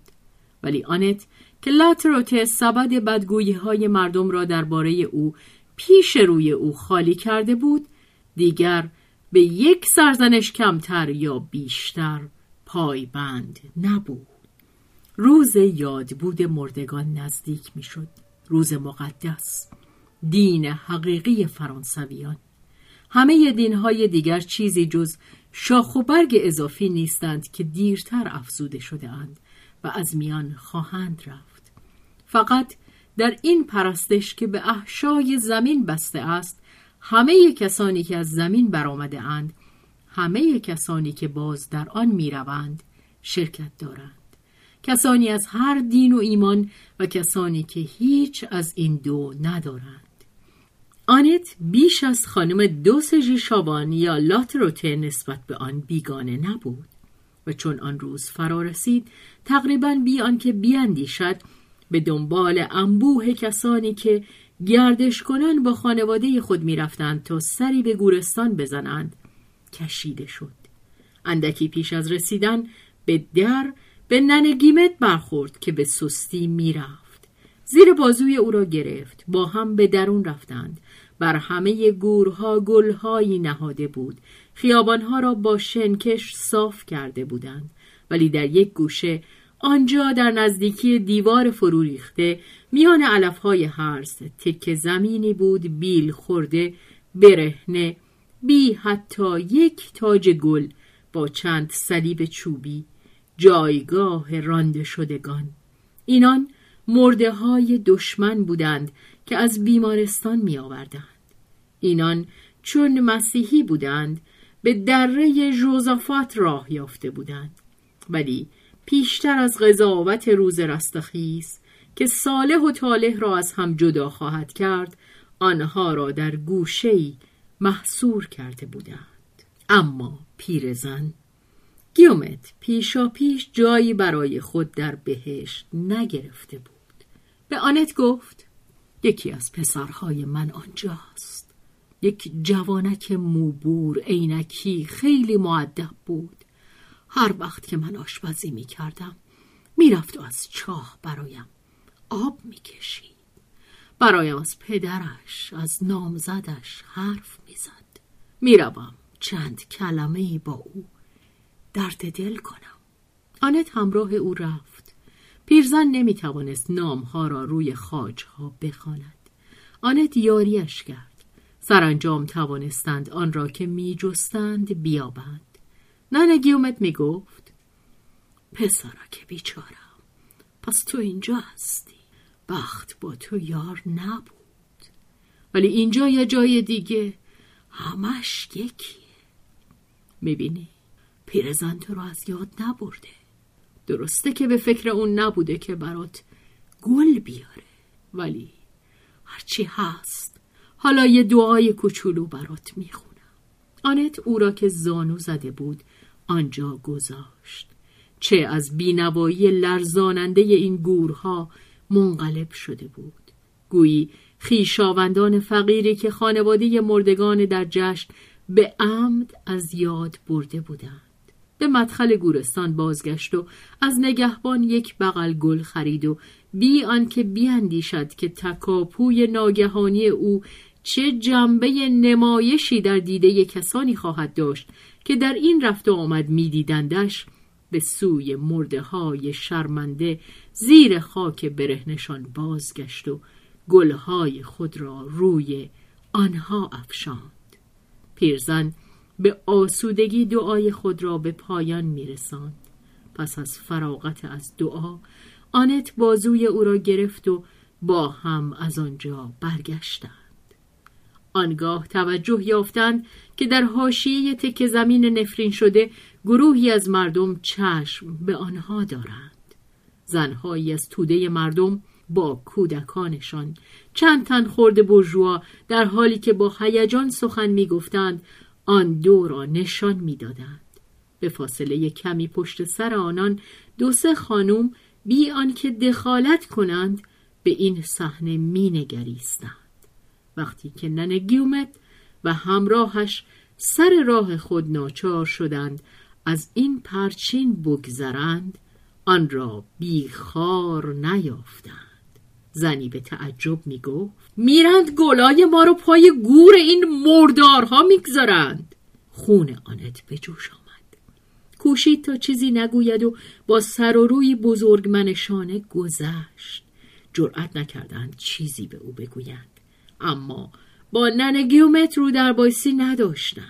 ولی آنت که لاتروت سبد بدگویی های مردم را درباره او پیش روی او خالی کرده بود دیگر به یک سرزنش کمتر یا بیشتر پایبند نبود. روز یادبود مردگان نزدیک می‌شد. روز مقدس دین حقیقی فرانسویان. همه دینهای دیگر چیزی جز شاخ و برگ اضافی نیستند که دیرتر افزوده شده اند و از میان خواهند رفت. فقط در این پرستش که به احشای زمین بسته است همه کسانی که از زمین برآمده اند همه کسانی که باز در آن می‌روند شرکت دارند. کسانی از هر دین و ایمان و کسانی که هیچ از این دو ندارند. آنت بیش از خانم دوسژی شابان یا لاتروته نسبت به آن بیگانه نبود و چون آن روز فرا رسید تقریبا بی آنکه بیاندیشد به دنبال انبوه کسانی که گردش کنان با خانواده خود می‌رفتند تا سری به گورستان بزنند. کشیده شد. اندکی پیش از رسیدن به در به ننگیمت برخورد که به سستی می‌رفت. زیر بازوی او را گرفت. با هم به درون رفتند. بر همه گورها گلهایی نهاده بود. خیابانها را با شنکش صاف کرده بودند. ولی در یک گوشه آنجا در نزدیکی دیوار فرو ریخته میان علفهای هرز تک زمینی بود بیل خورده برهنه بی حتی یک تاج گل با چند صلیب چوبی جایگاه رانده شدگان اینان مرده های دشمن بودند که از بیمارستان می آوردند. اینان چون مسیحی بودند به دره جوزافات راه یافته بودند ولی پیشتر از قضاوت روز رستخیز که صالح و طالح را از هم جدا خواهد کرد آنها را در گوشه‌ای محصور کرده بودند. اما پیرزن گیومت پیشا پیش جایی برای خود در بهشت نگرفته بود. به آنت گفت یکی از پسرهای من آنجاست. یک جوانک موبور عینکی خیلی معدب بود. هر وقت که من آشپزی می کردم می‌رفت و از چاه برایم آب می کشید برایم از پدرش از نامزدش حرف می‌زد. می‌روم چند کلمه با او. درد دل کنم. آنت همراه او رفت. پیرزن نمی توانست نامها را روی خاجها بخواند. آنت یاریش کرد. سرانجام توانستند آن را که می جستند بیابند. ننه گیومت می گفت پسرک بیچارم پس تو اینجا هستی. بخت با تو یار نبود. ولی اینجا یا جای دیگه همش یکیه. می‌بینی؟ پیرزن تو رو از یاد نبرده. درسته که به فکر اون نبوده که برات گل بیاره. ولی هرچی هست حالا یه دعای کوچولو برات می‌خونم. آنت او را که زانو زده بود آنجا گذاشت. چه از بینوایی لرزاننده این گورها منقلب شده بود. گویی خیشاوندان فقیری که خانواده مردگان در جشن به عمد از یاد برده بودند. به مدخل گورستان بازگشت و از نگهبان یک بغل گل خرید و بی آنکه بیاندیشد که تکاپوی ناگهانی او چه جنبه نمایشی در دیده کسانی خواهد داشت که در این رفت و آمد میدیدندش به سوی مرده های شرمنده زیر خاک برهنشان بازگشت و گلهای خود را روی آنها افشاند. پیرزن به آسودگی دعای خود را به پایان میرساند. پس از فراغت از دعا آنت بازوی او را گرفت و با هم از آنجا برگشتند. آنگاه توجه یافتند که در حاشیه تک زمین نفرین شده گروهی از مردم چشم به آنها دارند. زنهایی از توده مردم با کودکانشان. چند تن خورده برجوا در حالی که با هیجان سخن می‌گفتند آن دو را نشان می‌دادند. به فاصله کمی پشت سر آنان دو سه خانم بی آنکه دخالت کنند به این صحنه مینگریستند. وقتی که نن گیومت و همراهش سر راه خود ناچار شدند از این پرچین بگذرند آن را بیخار نیافتند. زنی به تعجب می گفت میرند گلای ما رو پای گور این مردارها می‌گذارند. خون آنت به جوش آمد. کوشید تا چیزی نگوید و با سر و روی بزرگمنشانه گذشت. جرأت نکردند چیزی به او بگویند. اما با نن گیومت رو در بایسی نداشتند.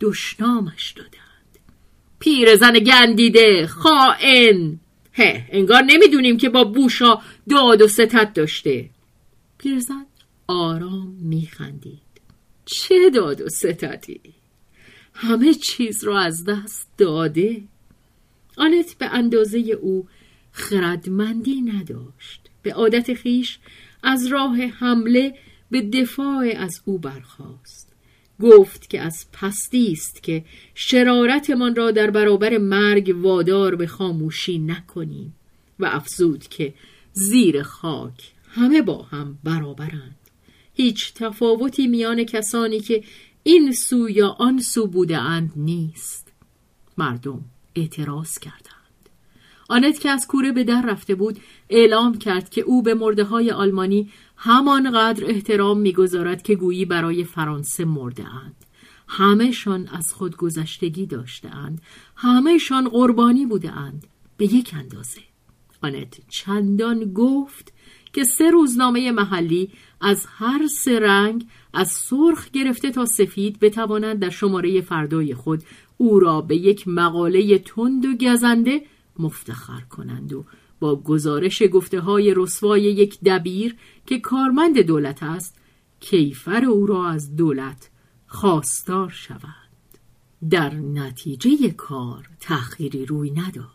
دشنامش دادند. پیرزن گندیده خائن. هه انگار نمی‌دونیم که با بوشا داد و ستت داشته. پیرزن آرام میخندید. چه داد و ستتی؟ همه چیز را از دست داده. آنت به اندازه او خردمندی نداشت. به عادت خیش از راه حمله به دفاع از او برخاست. گفت که از پستی است که شرارتمان را در برابر مرگ وادار به خاموشی نکنیم و افزود که زیر خاک همه با هم برابرند. هیچ تفاوتی میان کسانی که این سو یا آن سو بوده اند نیست. مردم اعتراض کردند. آنت که از کوره به در رفته بود اعلام کرد که او به مرده های آلمانی همانقدر احترام می‌گذارد که گویی برای فرانسه مرده اند. همهشان از خود گذشتگی داشته اند. همهشان قربانی بوده اند. به یک اندازه. آنت چندان گفت که سه روزنامه محلی از هر سه رنگ از سرخ گرفته تا سفید بتوانند در شماره فردای خود او را به یک مقاله تند و گزنده مفتخر کنند و با گزارش گفته های رسوای یک دبیر که کارمند دولت است کیفر او را از دولت خواستار شوند در نتیجه کار تأخیری روی نداد.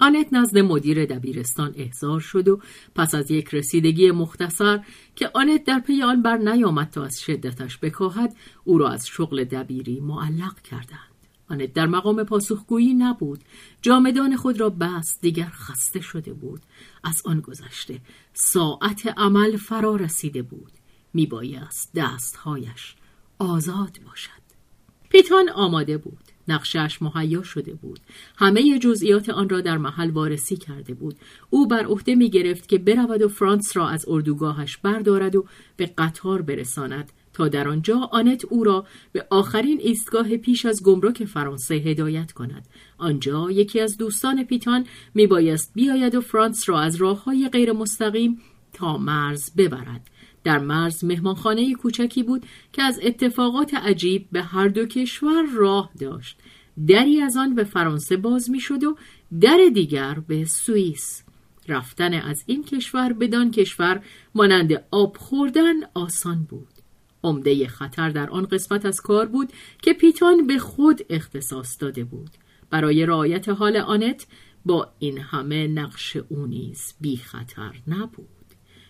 آنت نزد مدیر دبیرستان احضار شد و پس از یک رسیدگی مختصر که آنت در پی آن بر نیامد تا از شدتش بکاهد او را از شغل دبیری معلق کردند. آنت در مقام پاسخگویی نبود. جامدان خود را بست دیگر خسته شده بود. از آن گذشته ساعت عمل فرا رسیده بود. میبایست دستهایش آزاد باشد. پیتان آماده بود. نقشش مهیا شده بود. همه جزئیات آن را در محل وارسی کرده بود. او بر عهده می گرفت که برود و فرانس را از اردوگاهش بردارد و به قطار برساند. تا در آنجا آنت او را به آخرین ایستگاه پیش از گمرک فرانسه هدایت کند. آنجا یکی از دوستان پیتان میبایست بیاید و فرانس را از راه های غیر مستقیم تا مرز ببرد. در مرز مهمانخانه کوچکی بود که از اتفاقات عجیب به هر دو کشور راه داشت. دری از آن به فرانسه باز می‌شد و در دیگر به سوئیس. رفتن از این کشور بدان کشور مانند آب خوردن آسان بود. عمده خطر در آن قسمت از کار بود که پیتان به خود اختصاص داده بود. برای رعایت حال آنت با این همه نقش او نیز بی خطر نبود.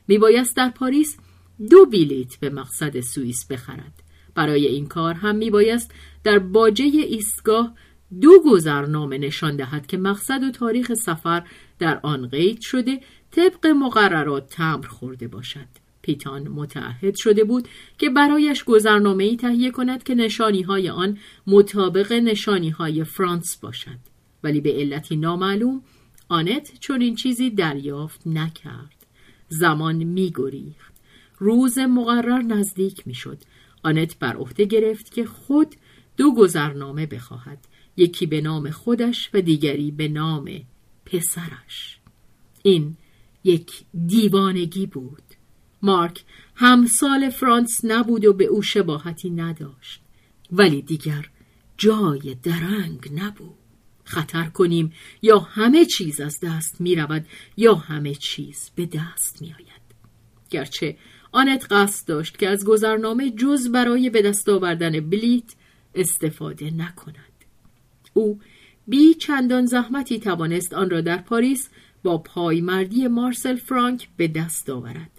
میبایست در پاریس دو بلیت به مقصد سوئیس بخرد. برای این کار هم میبایست در باجه ایستگاه دو گذرنامه نشان دهد که مقصد و تاریخ سفر در آن قید شده طبق مقررات تمر خورده باشد. پیتان متعهد شده بود که برایش گذرنامه ای تهیه کند که نشانی های آن مطابق نشانی های فرانس باشد. ولی به علتی نامعلوم آنت چون این چیزی دریافت نکرد. زمان میگریخت. روز مقرر نزدیک می‌شد. آنت بر عهده گرفت که خود دو گذرنامه بخواهد. یکی به نام خودش و دیگری به نام پسرش. این یک دیوانگی بود. مارک همسال فرانس نبود و به او شباهتی نداشت ولی دیگر جای درنگ نبود خطر کنیم یا همه چیز از دست می رود یا همه چیز به دست می آید. گرچه آنت قصد داشت که از گذرنامه جز برای به دست آوردن بلیت استفاده نکند. او بی چندان زحمتی توانست آن را در پاریس با پایمردی مارسل فرانک به دست آورد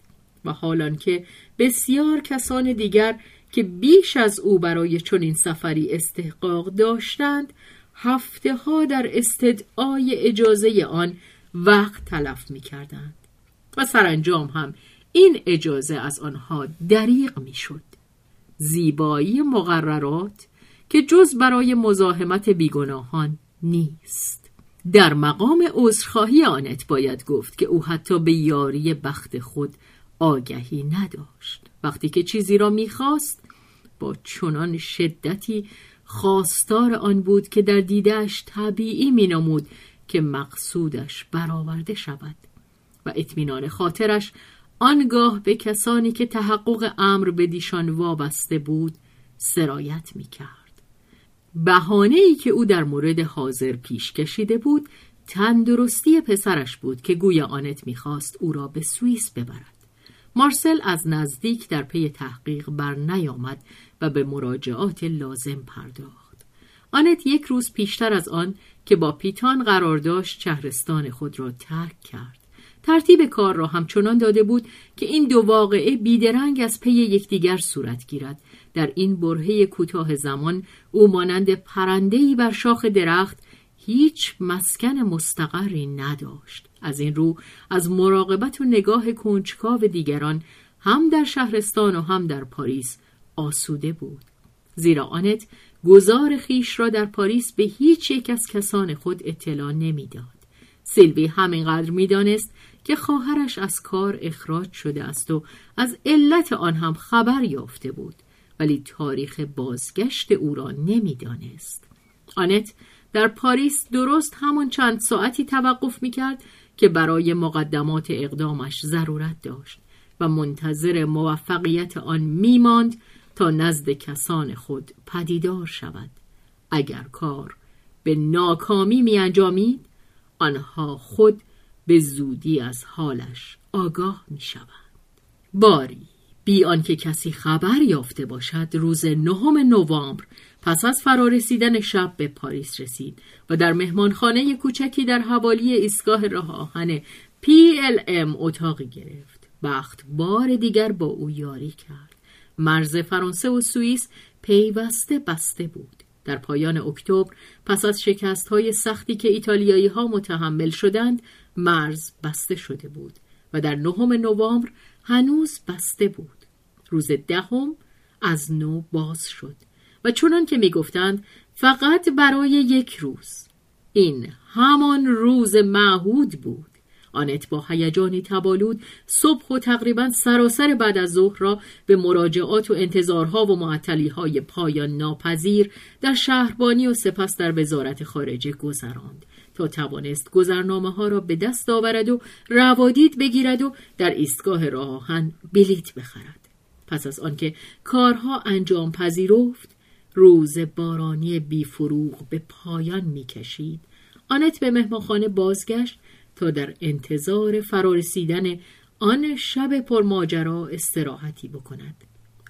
و حالان که بسیار کسان دیگر که بیش از او برای چنین سفری استحقاق داشتند هفته ها در استدعای اجازه آن وقت تلف می کردند و سرانجام هم این اجازه از آنها دریغ می شد. زیبایی مقررات که جز برای مزاحمت بیگناهان نیست در مقام عذرخواهی آنت باید گفت که او حتی به یاری بخت خود آگهی نداشت. وقتی که چیزی را می‌خواست با چنان شدتی خواستار آن بود که در دیدهش طبیعی مینمود که مقصودش برآورده شود و اطمینان خاطرش آنگاه به کسانی که تحقق امر به دیشان وابسته بود سرایت می‌کرد. بهانه ای که او در مورد حاضر پیش کشیده بود تندرستی پسرش بود که گویا آنت می‌خواست او را به سوئیس ببرد. مارسل از نزدیک در پی تحقیق بر نیامد و به مراجعات لازم پرداخت. آنت یک روز پیشتر از آن که با پیتان قرار داشت شهرستان خود را ترک کرد. ترتیب کار را همچنان داده بود که این دو واقعه بیدرنگ از پی یکدیگر صورت گیرد. در این برهه کوتاه زمان او مانند پرنده‌ای بر شاخ درخت هیچ مسکن مستقری نداشت. از این رو از مراقبت و نگاه کنجکاو دیگران هم در شهرستان و هم در پاریس آسوده بود. زیرا آنت گذار خیش را در پاریس به هیچ یک از کسان خود اطلاع نمی‌داد. سیلوی همینقدر می‌دانست که خواهرش از کار اخراج شده است و از علت آن هم خبر یافته بود ولی تاریخ بازگشت او را نمی‌دانست. آنت در پاریس درست همان چند ساعتی توقف می‌کرد که برای مقدمات اقدامش ضرورت داشت و منتظر موفقیت آن میماند تا نزد کسان خود پدیدار شود اگر کار به ناکامی میانجامید آنها خود به زودی از حالش آگاه می شوند. باری بی آنکه کسی خبر یافته باشد روز نهم نوامبر پس از فرارسیدن شب به پاریس رسید و در مهمانخانه کوچکی در حوالی ایستگاه راه آهن ام اتاقی گرفت. بخت بار دیگر با او یاری کرد. مرز فرانسه و سوئیس پیوسته بسته بود. در پایان اکتبر پس از شکست های سختی که ایتالیایی ها متحمل شدند مرز بسته شده بود و در نهم نوامبر هنوز بسته بود. روز دهم از نو باز شد. و چنان که می‌گفتند فقط برای یک روز. این همان روز معهود بود. آنت با هیجانی تبالود صبح و تقریبا سراسر بعد از ظهر را به مراجعات و انتظارها و معطلی های پایان ناپذیر در شهربانی و سپس در وزارت خارجه گذراند تا توانست گذرنامه ها را به دست آورد و روادید بگیرد و در ایستگاه راهن بلیت بخرد. پس از آنکه کارها انجام پذیرفت روز بارانی بیفروغ به پایان می‌کشید آنت به مهمانخانه بازگشت تا در انتظار فرارسیدن آن شب پرماجرا استراحتی بکند.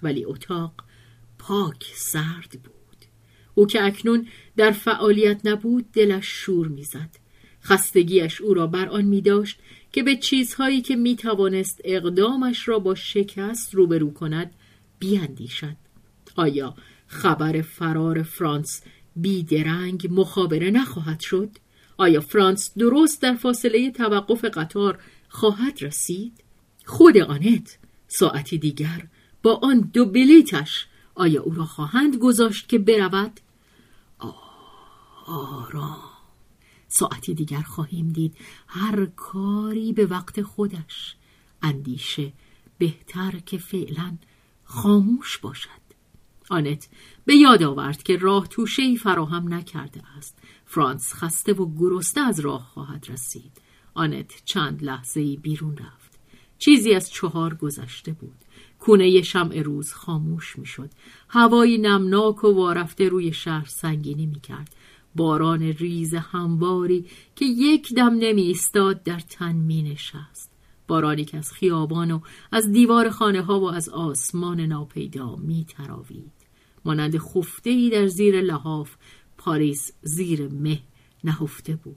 ولی اتاق پاک سرد بود. او که اکنون در فعالیت نبود دلش شور می‌زد. خستگیش او را بر آن می داشت که به چیزهایی که می توانست اقدامش را با شکست روبرو کند بیاندیشد. آیا خبر فرار فرانس بیدرنگ مخابره نخواهد شد؟ آیا فرانس درست در فاصله توقف قطار خواهد رسید؟ خود آنت ساعتی دیگر با آن دو بلیتش آیا او را خواهند گذاشت که برود؟ آرام ساعتی دیگر خواهیم دید هر کاری به وقت خودش اندیشه بهتر که فعلا خاموش باشد آنت. به یاد آورد که راه توشه ای فراهم نکرده است. فرانس خسته و گرسنه از راه خواهد رسید. آنت چند لحظه ای بیرون رفت. چیزی از چهار گذشته بود. کونه شمع روز خاموش می‌شد. هوایی نمناک و وارفته روی شهر سنگینی می‌کرد. باران ریز همواری که یک دم نمی ایستاد در تن می نشست بارانی که از خیابان و از دیوار خانه ها و از آسمان ناپیدا می تراوید مانند خفته ای در زیر لحاف پاریس زیر مه نهفته بود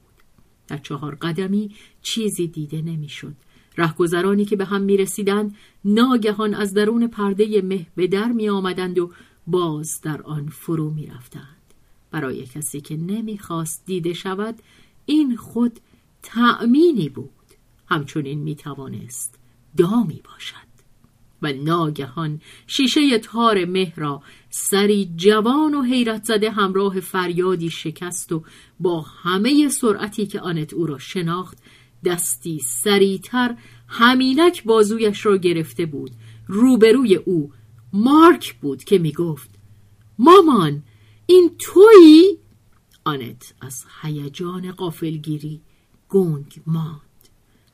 در چهار قدمی چیزی دیده نمی‌شد. رهگذرانی که به هم می رسیدند ناگهان از درون پرده مه به در می آمدند و باز در آن فرو می رفتند. برای کسی که نمی‌خواست دیده شود این خود تأمینی بود همچنین می‌توانست دامی باشد و ناگهان شیشه تار مه را سری جوان و حیرت زده همراه فریادی شکست و با همه سرعتی که آنت او را شناخت دستی سریعتر همینک بازویش را گرفته بود روبروی او مارک بود که می‌گفت مامان این تویی؟ آنت از هیجان قافلگیری گنگ ماند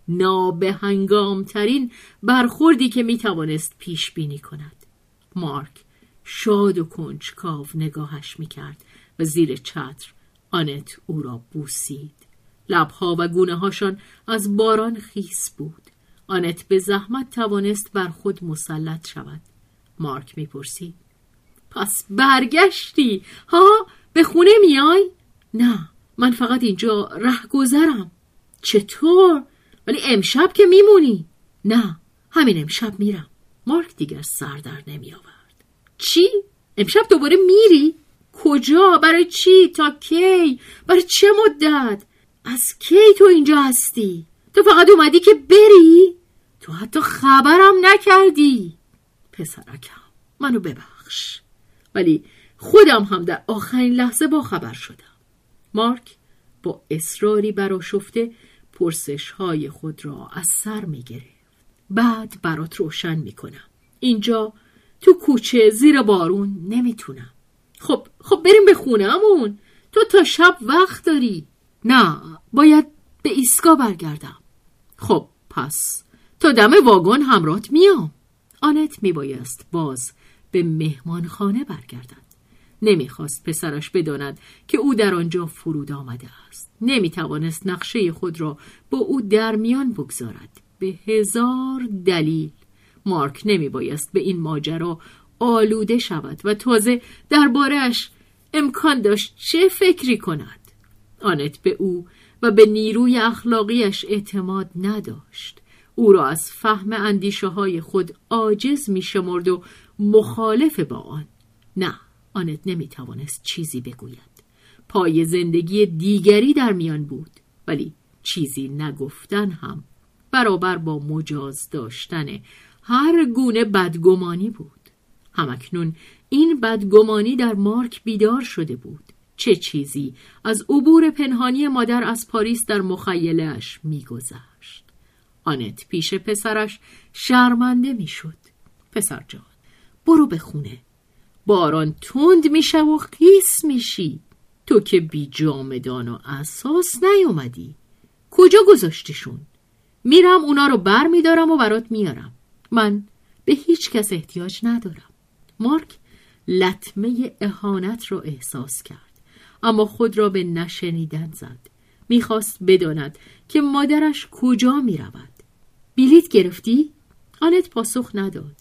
نابهنگامترین برخوردی که می‌توانست پیش بینی کند. مارک شاد و کنجکاو نگاهش می‌کرد و زیر چتر آنت او را بوسید. لبها و گونه هاشان از باران خیس بود. آنت به زحمت توانست بر خود مسلط شود. مارک می‌پرسید. پس برگشتی؟ ها؟ به خونه میای؟ نه من فقط اینجا ره گذرم چطور؟ ولی امشب که میمونی؟ نه همین امشب میرم مارک دیگر سر در نمی آورد چی؟ امشب دوباره میری؟ کجا؟ برای چی؟ تا کی؟ برای چه مدت؟ از کی تو اینجا هستی؟ تو فقط اومدی که بری؟ تو حتی خبرم نکردی پسرکم منو ببخش ولی خودم هم در آخرین لحظه با خبر شدم مارک با اصراری براشفته پرسش های خود را از سر می گرفت. بعد برات روشن می کنم. اینجا تو کوچه زیر بارون نمی‌تونم. خب خب بریم به خونهمون. تو تا شب وقت داری. نه باید به ایسکا برگردم. خب پس تا دم واگن همرات میام. آنت میبایست باز به مهمانخانه برگردد نمی‌خواست پسرش بداند که او در آنجا فرود آمده است. نمی‌توانست نقشه خود را با او در میان بگذارد. به هزار دلیل مارک نمیبایست به این ماجرا آلوده شود و تازه دربارهش امکان داشت چه فکری کند. آنت به او و به نیروی اخلاقیش اعتماد نداشت. او را از فهم اندیشه های خود عاجز می شمرد و مخالف با آن. نه. آنت نمی توانست چیزی بگوید. پای زندگی دیگری در میان بود ولی چیزی نگفتن هم برابر با مجاز داشتن هر گونه بدگمانی بود. همکنون این بدگمانی در مارک بیدار شده بود. چه چیزی از عبور پنهانی مادر از پاریس در مخیلش میگذشت؟ آنت پیش پسرش شرمنده می‌شد. پسر جان برو به خونه. باران تند میشه و خیس میشی. تو که بی جامدان و اساس نیومدی. کجا گذاشتیشون میرم اونا رو بر میدارم و برات میارم. من به هیچ کس احتیاج ندارم. مارک لطمه اهانت را احساس کرد. اما خود را به نشنیدن زد. می‌خواست بداند که مادرش کجا می‌رود. بلیت گرفتی؟ آنت پاسخ نداد.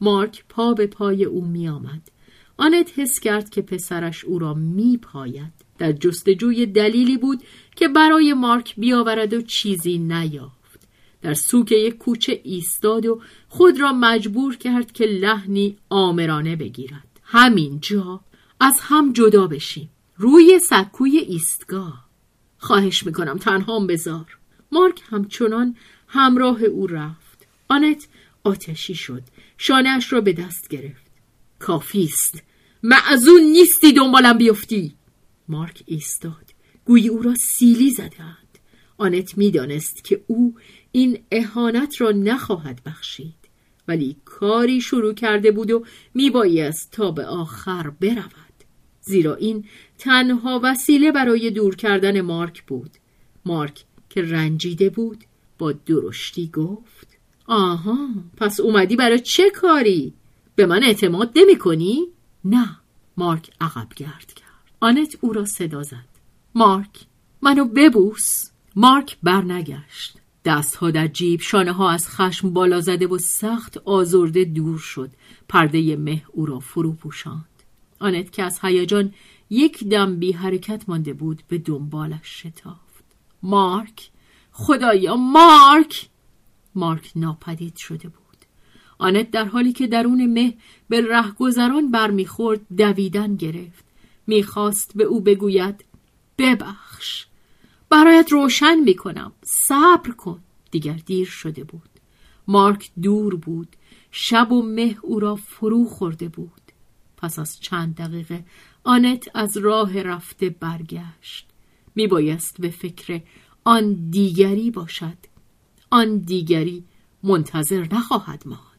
مارک پا به پای او می آمد. آنت حس کرد که پسرش او را می پاید. در جستجوی دلیلی بود که برای مارک بیاورد و چیزی نیافت. در سوک یک کوچه ایستاد و خود را مجبور کرد که لحنی آمرانه بگیرد. همین جا از هم جدا بشیم. روی سکوی ایستگاه. خواهش می‌کنم تنهام بذار. مارک همچنان همراه او رفت. آنت آتشی شد شانهاش را به دست گرفت کافیست معزون نیستی دنبالم بیفتی. مارک ایستاد. گویی او را سیلی زدند. آنت می‌دانست که او این اهانت را نخواهد بخشید. ولی کاری شروع کرده بود و میبایست تا به آخر برود. زیرا این تنها وسیله برای دور کردن مارک بود. مارک که رنجیده بود با درشتی گفت آها پس اومدی برای چه کاری؟ به من اعتماد نمی کنی؟ نه. مارک عقب گرد کرد. آنت او را صدا زد. مارک منو ببوس. مارک برنگشت. دستها در جیب شانه ها از خشم بالا زده و سخت آزرده دور شد. پرده مه او را فرو پوشاند. آنت که از هیجان یک دم بی حرکت مانده بود به دنبالش شتافت. مارک خدایا مارک! مارک ناپدید شده بود. آنت در حالی که درون مه به رهگذران برمیخورد دویدن گرفت. می‌خواست به او بگوید ببخش برایت روشن می‌کنم صبر کن. دیگر دیر شده بود. مارک دور بود. شب و مه او را فرو خورده بود. پس از چند دقیقه آنت از راه رفته برگشت. میبایست به فکر آن دیگری باشد. آن دیگری منتظر نخواهد ماند.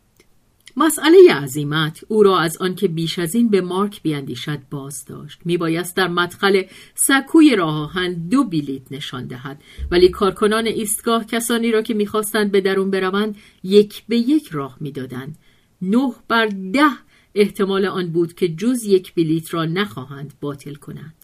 مسئله عظیمت او را از آنکه بیش از این به مارک بیاندیشد باز داشت. میبایست در مدخل سکوی راه دو بلیت نشان دهد. ولی کارکنان ایستگاه کسانی را که می‌خواستند به درون بروند یک به یک راه می‌دادند. نه بر ده احتمال آن بود که جز یک بلیت را نخواهند باطل کنند.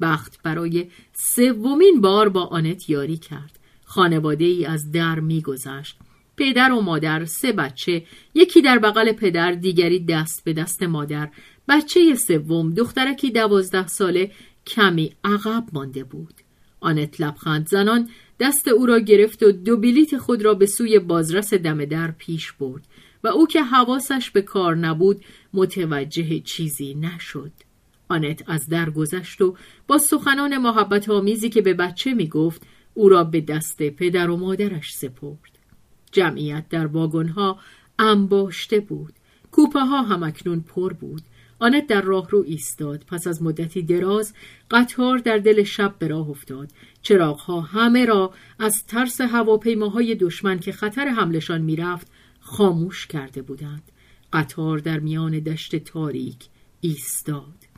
بخت برای سومین بار با آنت یاری کرد. خانواده ای از در میگذشت. پدر و مادر سه بچه یکی در بغل پدر دیگری دست به دست مادر. بچه سوم دخترکی دوازده ساله کمی عقب مانده بود. آنت لبخند زنان دست او را گرفت و دو بلیت خود را به سوی بازرس دم در پیش برد و او که حواسش به کار نبود متوجه چیزی نشد. آنت از در گذشت و با سخنان محبت آمیزی که به بچه می گفت او را به دست پدر و مادرش سپرد. جمعیت در واگنها انباشته بود. کوپه ها همکنون پر بود. آنت در راه رو ایستاد. پس از مدتی دراز قطار در دل شب به راه افتاد. چراغها همه را از ترس هواپیماهای دشمن که خطر حملشان می‌رفت خاموش کرده بودند. قطار در میان دشت تاریک ایستاد.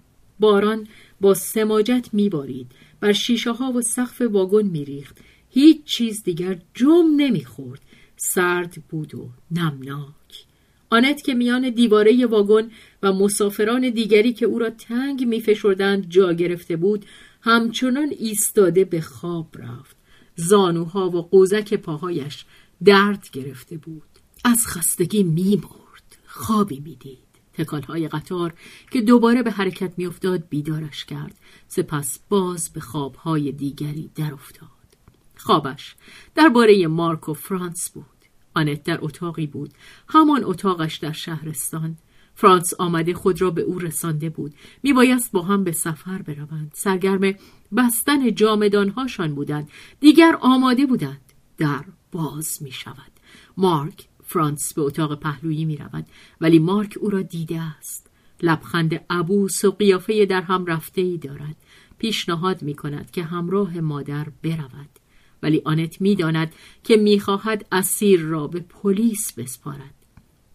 باران با سماجت میبارید. بر شیشه ها و سقف واگن میریخت. هیچ چیز دیگر جم نمی‌خورد. سرد بود و نمناک. آنت که میان دیواره واگن و مسافران دیگری که او را تنگ میفشردند جا گرفته بود همچنان ایستاده به خواب رفت. زانوها و قوزک پاهایش درد گرفته بود. از خستگی میمرد. خوابی می‌دید. تکانهای قطار که دوباره به حرکت میافتاد بیدارش کرد. سپس باز به خوابهای دیگری در افتاد. خوابش درباره مارک و فرانس بود. آنت در اتاقی بود. همان اتاقش در شهرستان. فرانس آمده خود را به او رسانده بود. میبایست با هم به سفر بروند. سرگرم بستن جامدانهاشان بودند. دیگر آماده بودند. در باز می شود مارک فرانس به اتاق پهلویی می رود ولی مارک او را دیده است. لبخند عبوس و قیافه در هم رفته ای دارد. پیشنهاد می کند که همراه مادر برود. ولی آنت می‌داند که می‌خواهد اسیر را به پلیس بسپارد.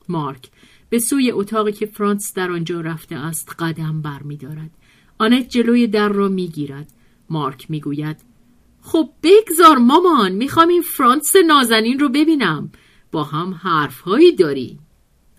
مارک به سوی اتاقی که فرانس در آنجا رفته است قدم بر می دارد. آنت جلوی در را می گیرد. مارک می گوید خب بگذار مامان می‌خوام این فرانس نازنین رو ببینم. با هم حرفهایی داری.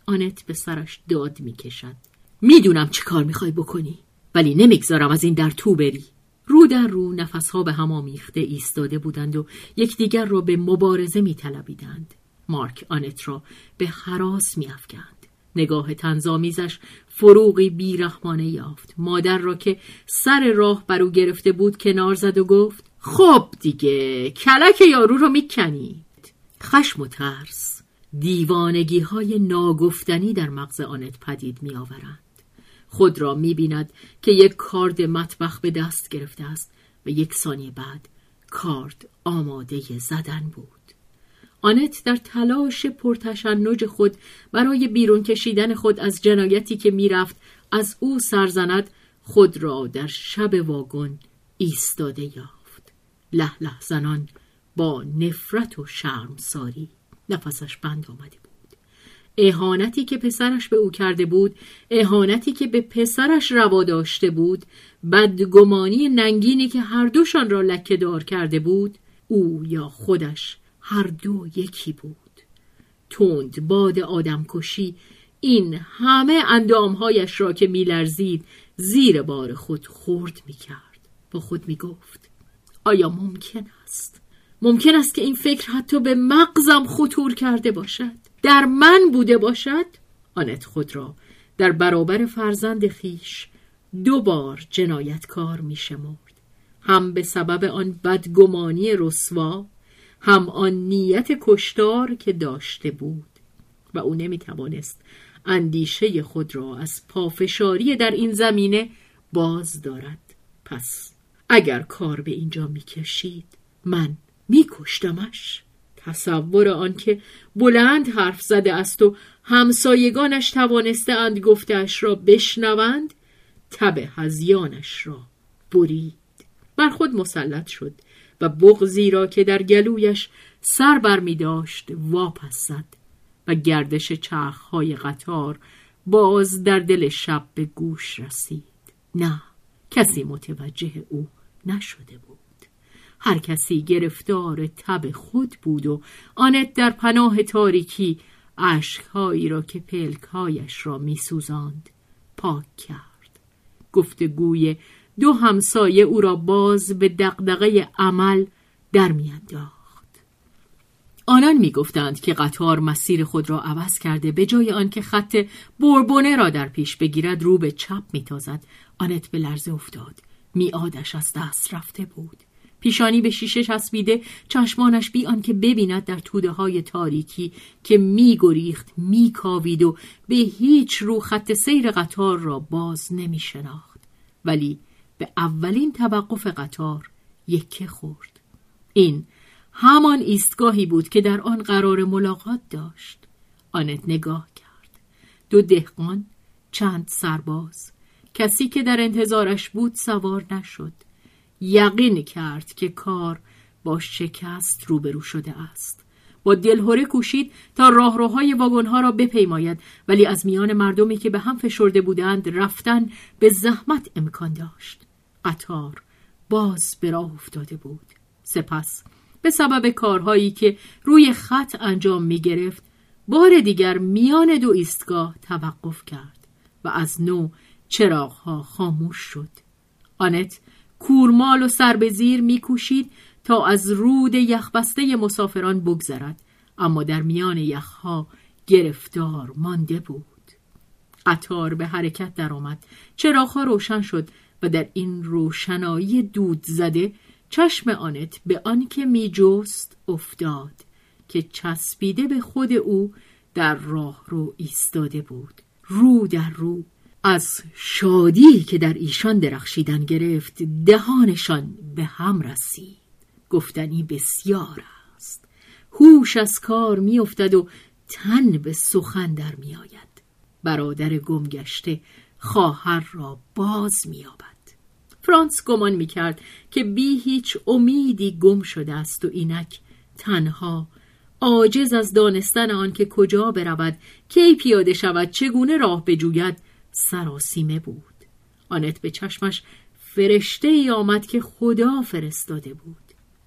آنت به سرش داد می‌کشد. می‌دونم چه کار می‌خوای بکنی ولی نمی‌گذارم از این در تو بری. رو در رو نفسها به هم آمیخته ایستاده بودند و یکدیگر را به مبارزه میطلبیدند. مارک آنت را به حراس میافکند. نگاه تنظامیزش فروغی بیرحمانه یافت. مادر را که سر راه بر او گرفته بود کنار زد و گفت خب دیگه کلک یارو رو می‌کنید. خشم و ترس دیوانگی های ناگفتنی در مغز آنت پدید می آورند. خود را می بیند که یک کارد مطبخ به دست گرفته است و یک ثانیه بعد کارد آماده زدن بود. آنت در تلاش پرتشنج خود برای بیرون کشیدن خود از جنایتی که می‌رفت از او سرزند خود را در شب واگن ایستاده یافت له له زنان با نفرت و شرمساری نفسش بند آمده بود اهانتی که پسرش به او کرده بود اهانتی که به پسرش روا داشته بود بدگمانی ننگینی که هر دوشان را لکه دار کرده بود او یا خودش هر دو یکی بود. تند باد آدمکشی این همه اندامهایش را که میلرزید زیر بار خود خورد می‌کرد. با خود می‌گفت آیا ممکن است؟ ممکن است که این فکر حتی به مغزم خطور کرده باشد؟ در من بوده باشد؟ آنت خود را. در برابر فرزند خیش دو بار جنایتکار می شمرد. هم به سبب آن بدگمانی رسوا هم آن نیت کشتار که داشته بود. و او نمی توانست اندیشه خود را از پافشاری در این زمینه باز دارد. پس اگر کار به اینجا می کشید من می کشتمش. تصور آنکه بلند حرف زده است و همسایگانش توانسته اند گفتهاش را بشنوند تب هزیانش را برید. بر خود مسلط شد و بغزی را که در گلویش سر بر می داشت واپس زد و گردش چرخهای قطار باز در دل شب به گوش رسید. نه کسی متوجه او نشده بود. هر کسی گرفتار تب خود بود و آنت در پناه تاریکی عشقهایی را که پلکهایش را میسوزاند پاک کرد. گفتگوی دو همسایه او را باز به دقدقه عمل در میانداخت. آنان می‌گفتند که قطار مسیر خود را عوض کرده به جای آنکه خط بربونه را در پیش بگیرد رو به چپ میتازد. آنت به لرزه افتاد. میادش از دست رفته بود. پیشانی به شیشه چسبیده چشمانش بی آنکه ببیند در توده های تاریکی که می گریخت می کاوید و به هیچ رو خط سیر قطار را باز نمی شناخت. ولی به اولین توقف قطار یکه خورد. این همان ایستگاهی بود که در آن قرار ملاقات داشت. آنت نگاه کرد. دو دهقان چند سرباز. کسی که در انتظارش بود سوار نشد. یقین کرد که کار با شکست روبرو شده است. با دلهوره کوشید تا راهروهای واگنها را بپیماید ولی از میان مردمی که به هم فشرده بودند رفتن به زحمت امکان داشت. قطار باز به راه افتاده بود. سپس به سبب کارهایی که روی خط انجام می گرفت بار دیگر میان دو ایستگاه توقف کرد و از نو چراغها خاموش شد. آنت کورمال و سر به زیر میکوشید تا از رود یخبسته مسافران بگذرد. اما در میان یخها گرفتار مانده بود. قطار به حرکت درآمد. چراغها روشن شد و در این روشنایی دود زده چشم آنت به آنکه میجست افتاد که چسبیده به خود او در راه رو ایستاده بود. رو در رو از شادی که در ایشان درخشیدن گرفت دهانشان به هم رسید. گفتنی بسیار است. هوش از کار میافتد و تن به سخن در میآید. برادر گمگشته خواهر را باز مییابد. فرانس گمان می‌کرد که بی هیچ امیدی گم شده است و اینک تنها عاجز از دانستن آن که کجا برود کی پیاده شود چگونه راه بجوید سراسیمه بود. آنت به چشمش فرشته ای آمد که خدا فرستاده بود.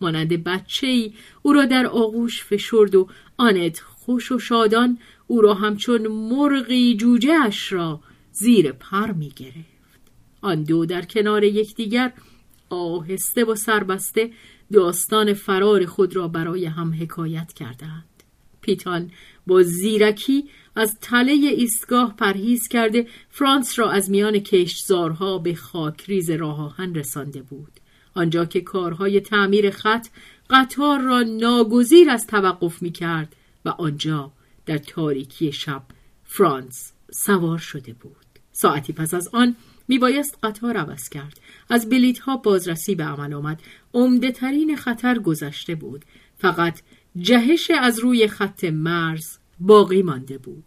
مانند بچه ای او را در آغوش فشرد و آنت خوش و شادان او را همچون مرغی جوجه اش را زیر پر می گرفت. آن دو در کنار یکدیگر آهسته و سربسته داستان فرار خود را برای هم حکایت کردند. پیتان با زیرکی از تله ایستگاه پرهیز کرده فرانس را از میان کشتزارها به خاکریز راه آهن رسانده بود. آنجا که کارهای تعمیر خط قطار را ناگزیر از توقف می کرد و آنجا در تاریکی شب فرانس سوار شده بود. ساعتی پس از آن میبایست قطار عوض کرد. از بلیت ها بازرسی به عمل آمد. عمده ترین خطر گذشته بود. فقط جهش از روی خط مرز باقی مانده بود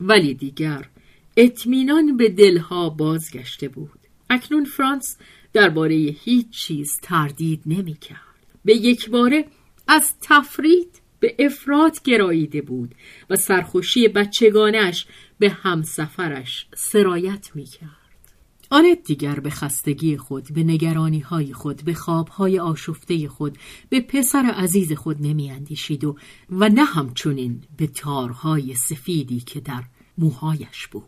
ولی دیگر اطمینان به دلها بازگشته بود اکنون فرانس درباره هیچ چیز تردید نمی کرد. به یک باره از تفرید به افراد گراییده بود و سرخوشی بچگانش به همسفرش سرایت می کرد. آنت دیگر به خستگی خود به نگرانی های خود به خواب های آشفته خود به پسر عزیز خود نمی اندیشید و و نه همچنین به تارهای سفیدی که در موهایش بود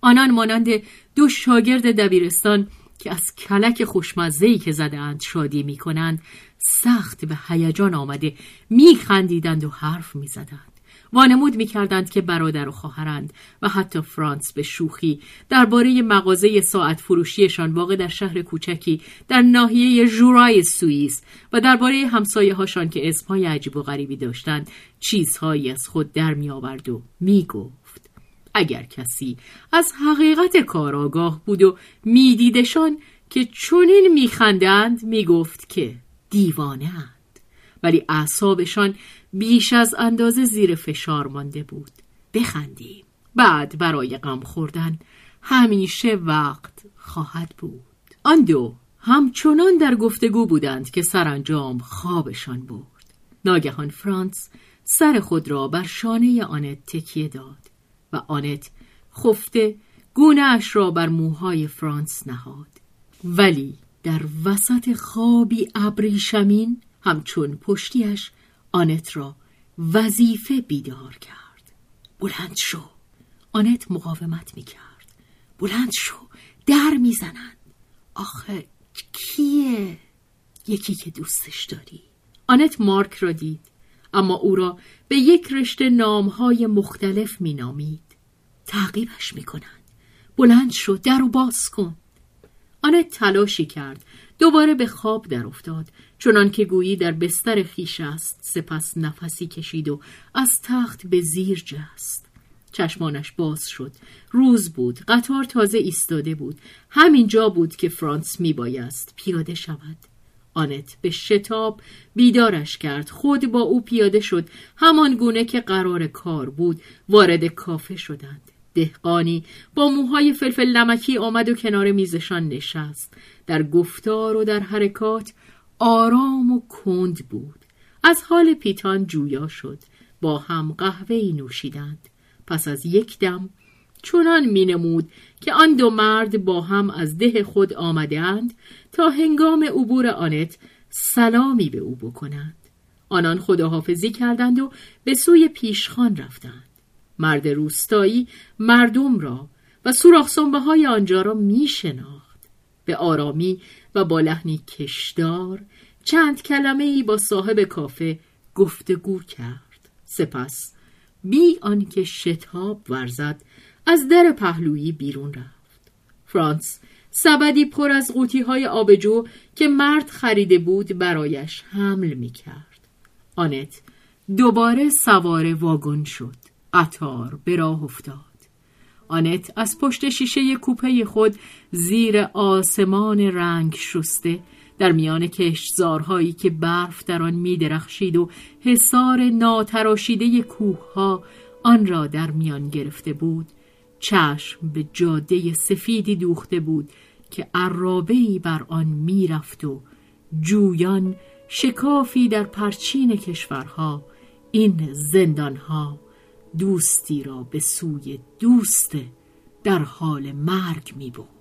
آنان مانند دو شاگرد دبیرستان که از کلک خوشمزهی که زده اند شادی می کنند سخت به هیجان آمده می خندیدند و حرف می زدند. وانمود می‌کردند که برادر و خواهرند و حتی فرانس به شوخی درباره مغازه ساعت فروشیشان واقع در شهر کوچکی در ناحیه ژورای سوئیس و درباره همسایه هاشان که اسمهای عجیب و غریبی داشتند چیزهایی از خود در می آورد و می گفت. اگر کسی از حقیقت کار آگاه بود و میدیدشان که چنین میخندند می‌گفت که دیوانه ولی اعصابشان بیش از اندازه زیر فشار مانده بود. بخندیم. بعد برای غم خوردن همیشه وقت خواهد بود. آن دو همچنان در گفتگو بودند که سرانجام خوابشان برد. ناگهان فرانس سر خود را بر شانه آنت تکیه داد و آنت خفته گونه اش را بر موهای فرانس نهاد. ولی در وسط خوابی ابریشمین همچون پشتیش آنت را وظیفه بیدار کرد. بلند شو. آنت مقاومت می کرد بلند شو. در می‌زنند. آخه کیه؟ یکی که دوستش داری. آنت مارک را دید. اما او را به یک رشته نامهای مختلف مینامید. تعقیبش می‌کنند. بلند شو. در و باز کن. آنت تلاشی کرد. دوباره به خواب در افتاد. چنان که گویی در بستر خیش است سپس نفسی کشید و از تخت به زیر جست. چشمانش باز شد روز بود قطار تازه ایستاده بود. همین جا بود که فرانس میبایست پیاده شود. آنت به شتاب بیدارش کرد خود با او پیاده شد. همان گونه که قرار کار بود وارد کافه شدند. دهقانی با موهای فلفل نمکی آمد و کنار میزشان نشست. در گفتار و در حرکات آرام و کند بود. از حال پیتان جویا شد. با هم قهوه ای نوشیدند. پس از یک دم چنان مینمود که آن دو مرد با هم از ده خود آمدند تا هنگام عبور آنت سلامی به او بکنند. آنان خداحافظی کردند و به سوی پیشخان رفتند. مرد روستایی مردم را و سوراخ های آنجا را می شناخت. به آرامی و با لحنی کشدار چند کلمه ای با صاحب کافه گفتگو کرد. سپس بی آنکه شتاب ورزد از در پهلویی بیرون رفت. فرانس سبدی پر از قوطی های آبجو که مرد خریده بود برایش حمل می کرد آنت دوباره سوار واگن شد. قطار به راه افتاد. آنت از پشت شیشه کوپه خود زیر آسمان رنگ شسته. در میان کشزارهایی که برف در آن می درخشید و حصار ناتراشیده کوه ها آن را در میان گرفته بود. چشم به جاده سفیدی دوخته بود که عرابهی بر آن می‌رفت و جویان شکافی در پرچین کشورها این زندانها. دوستی را به سوی دوست در حال مرگ می بود.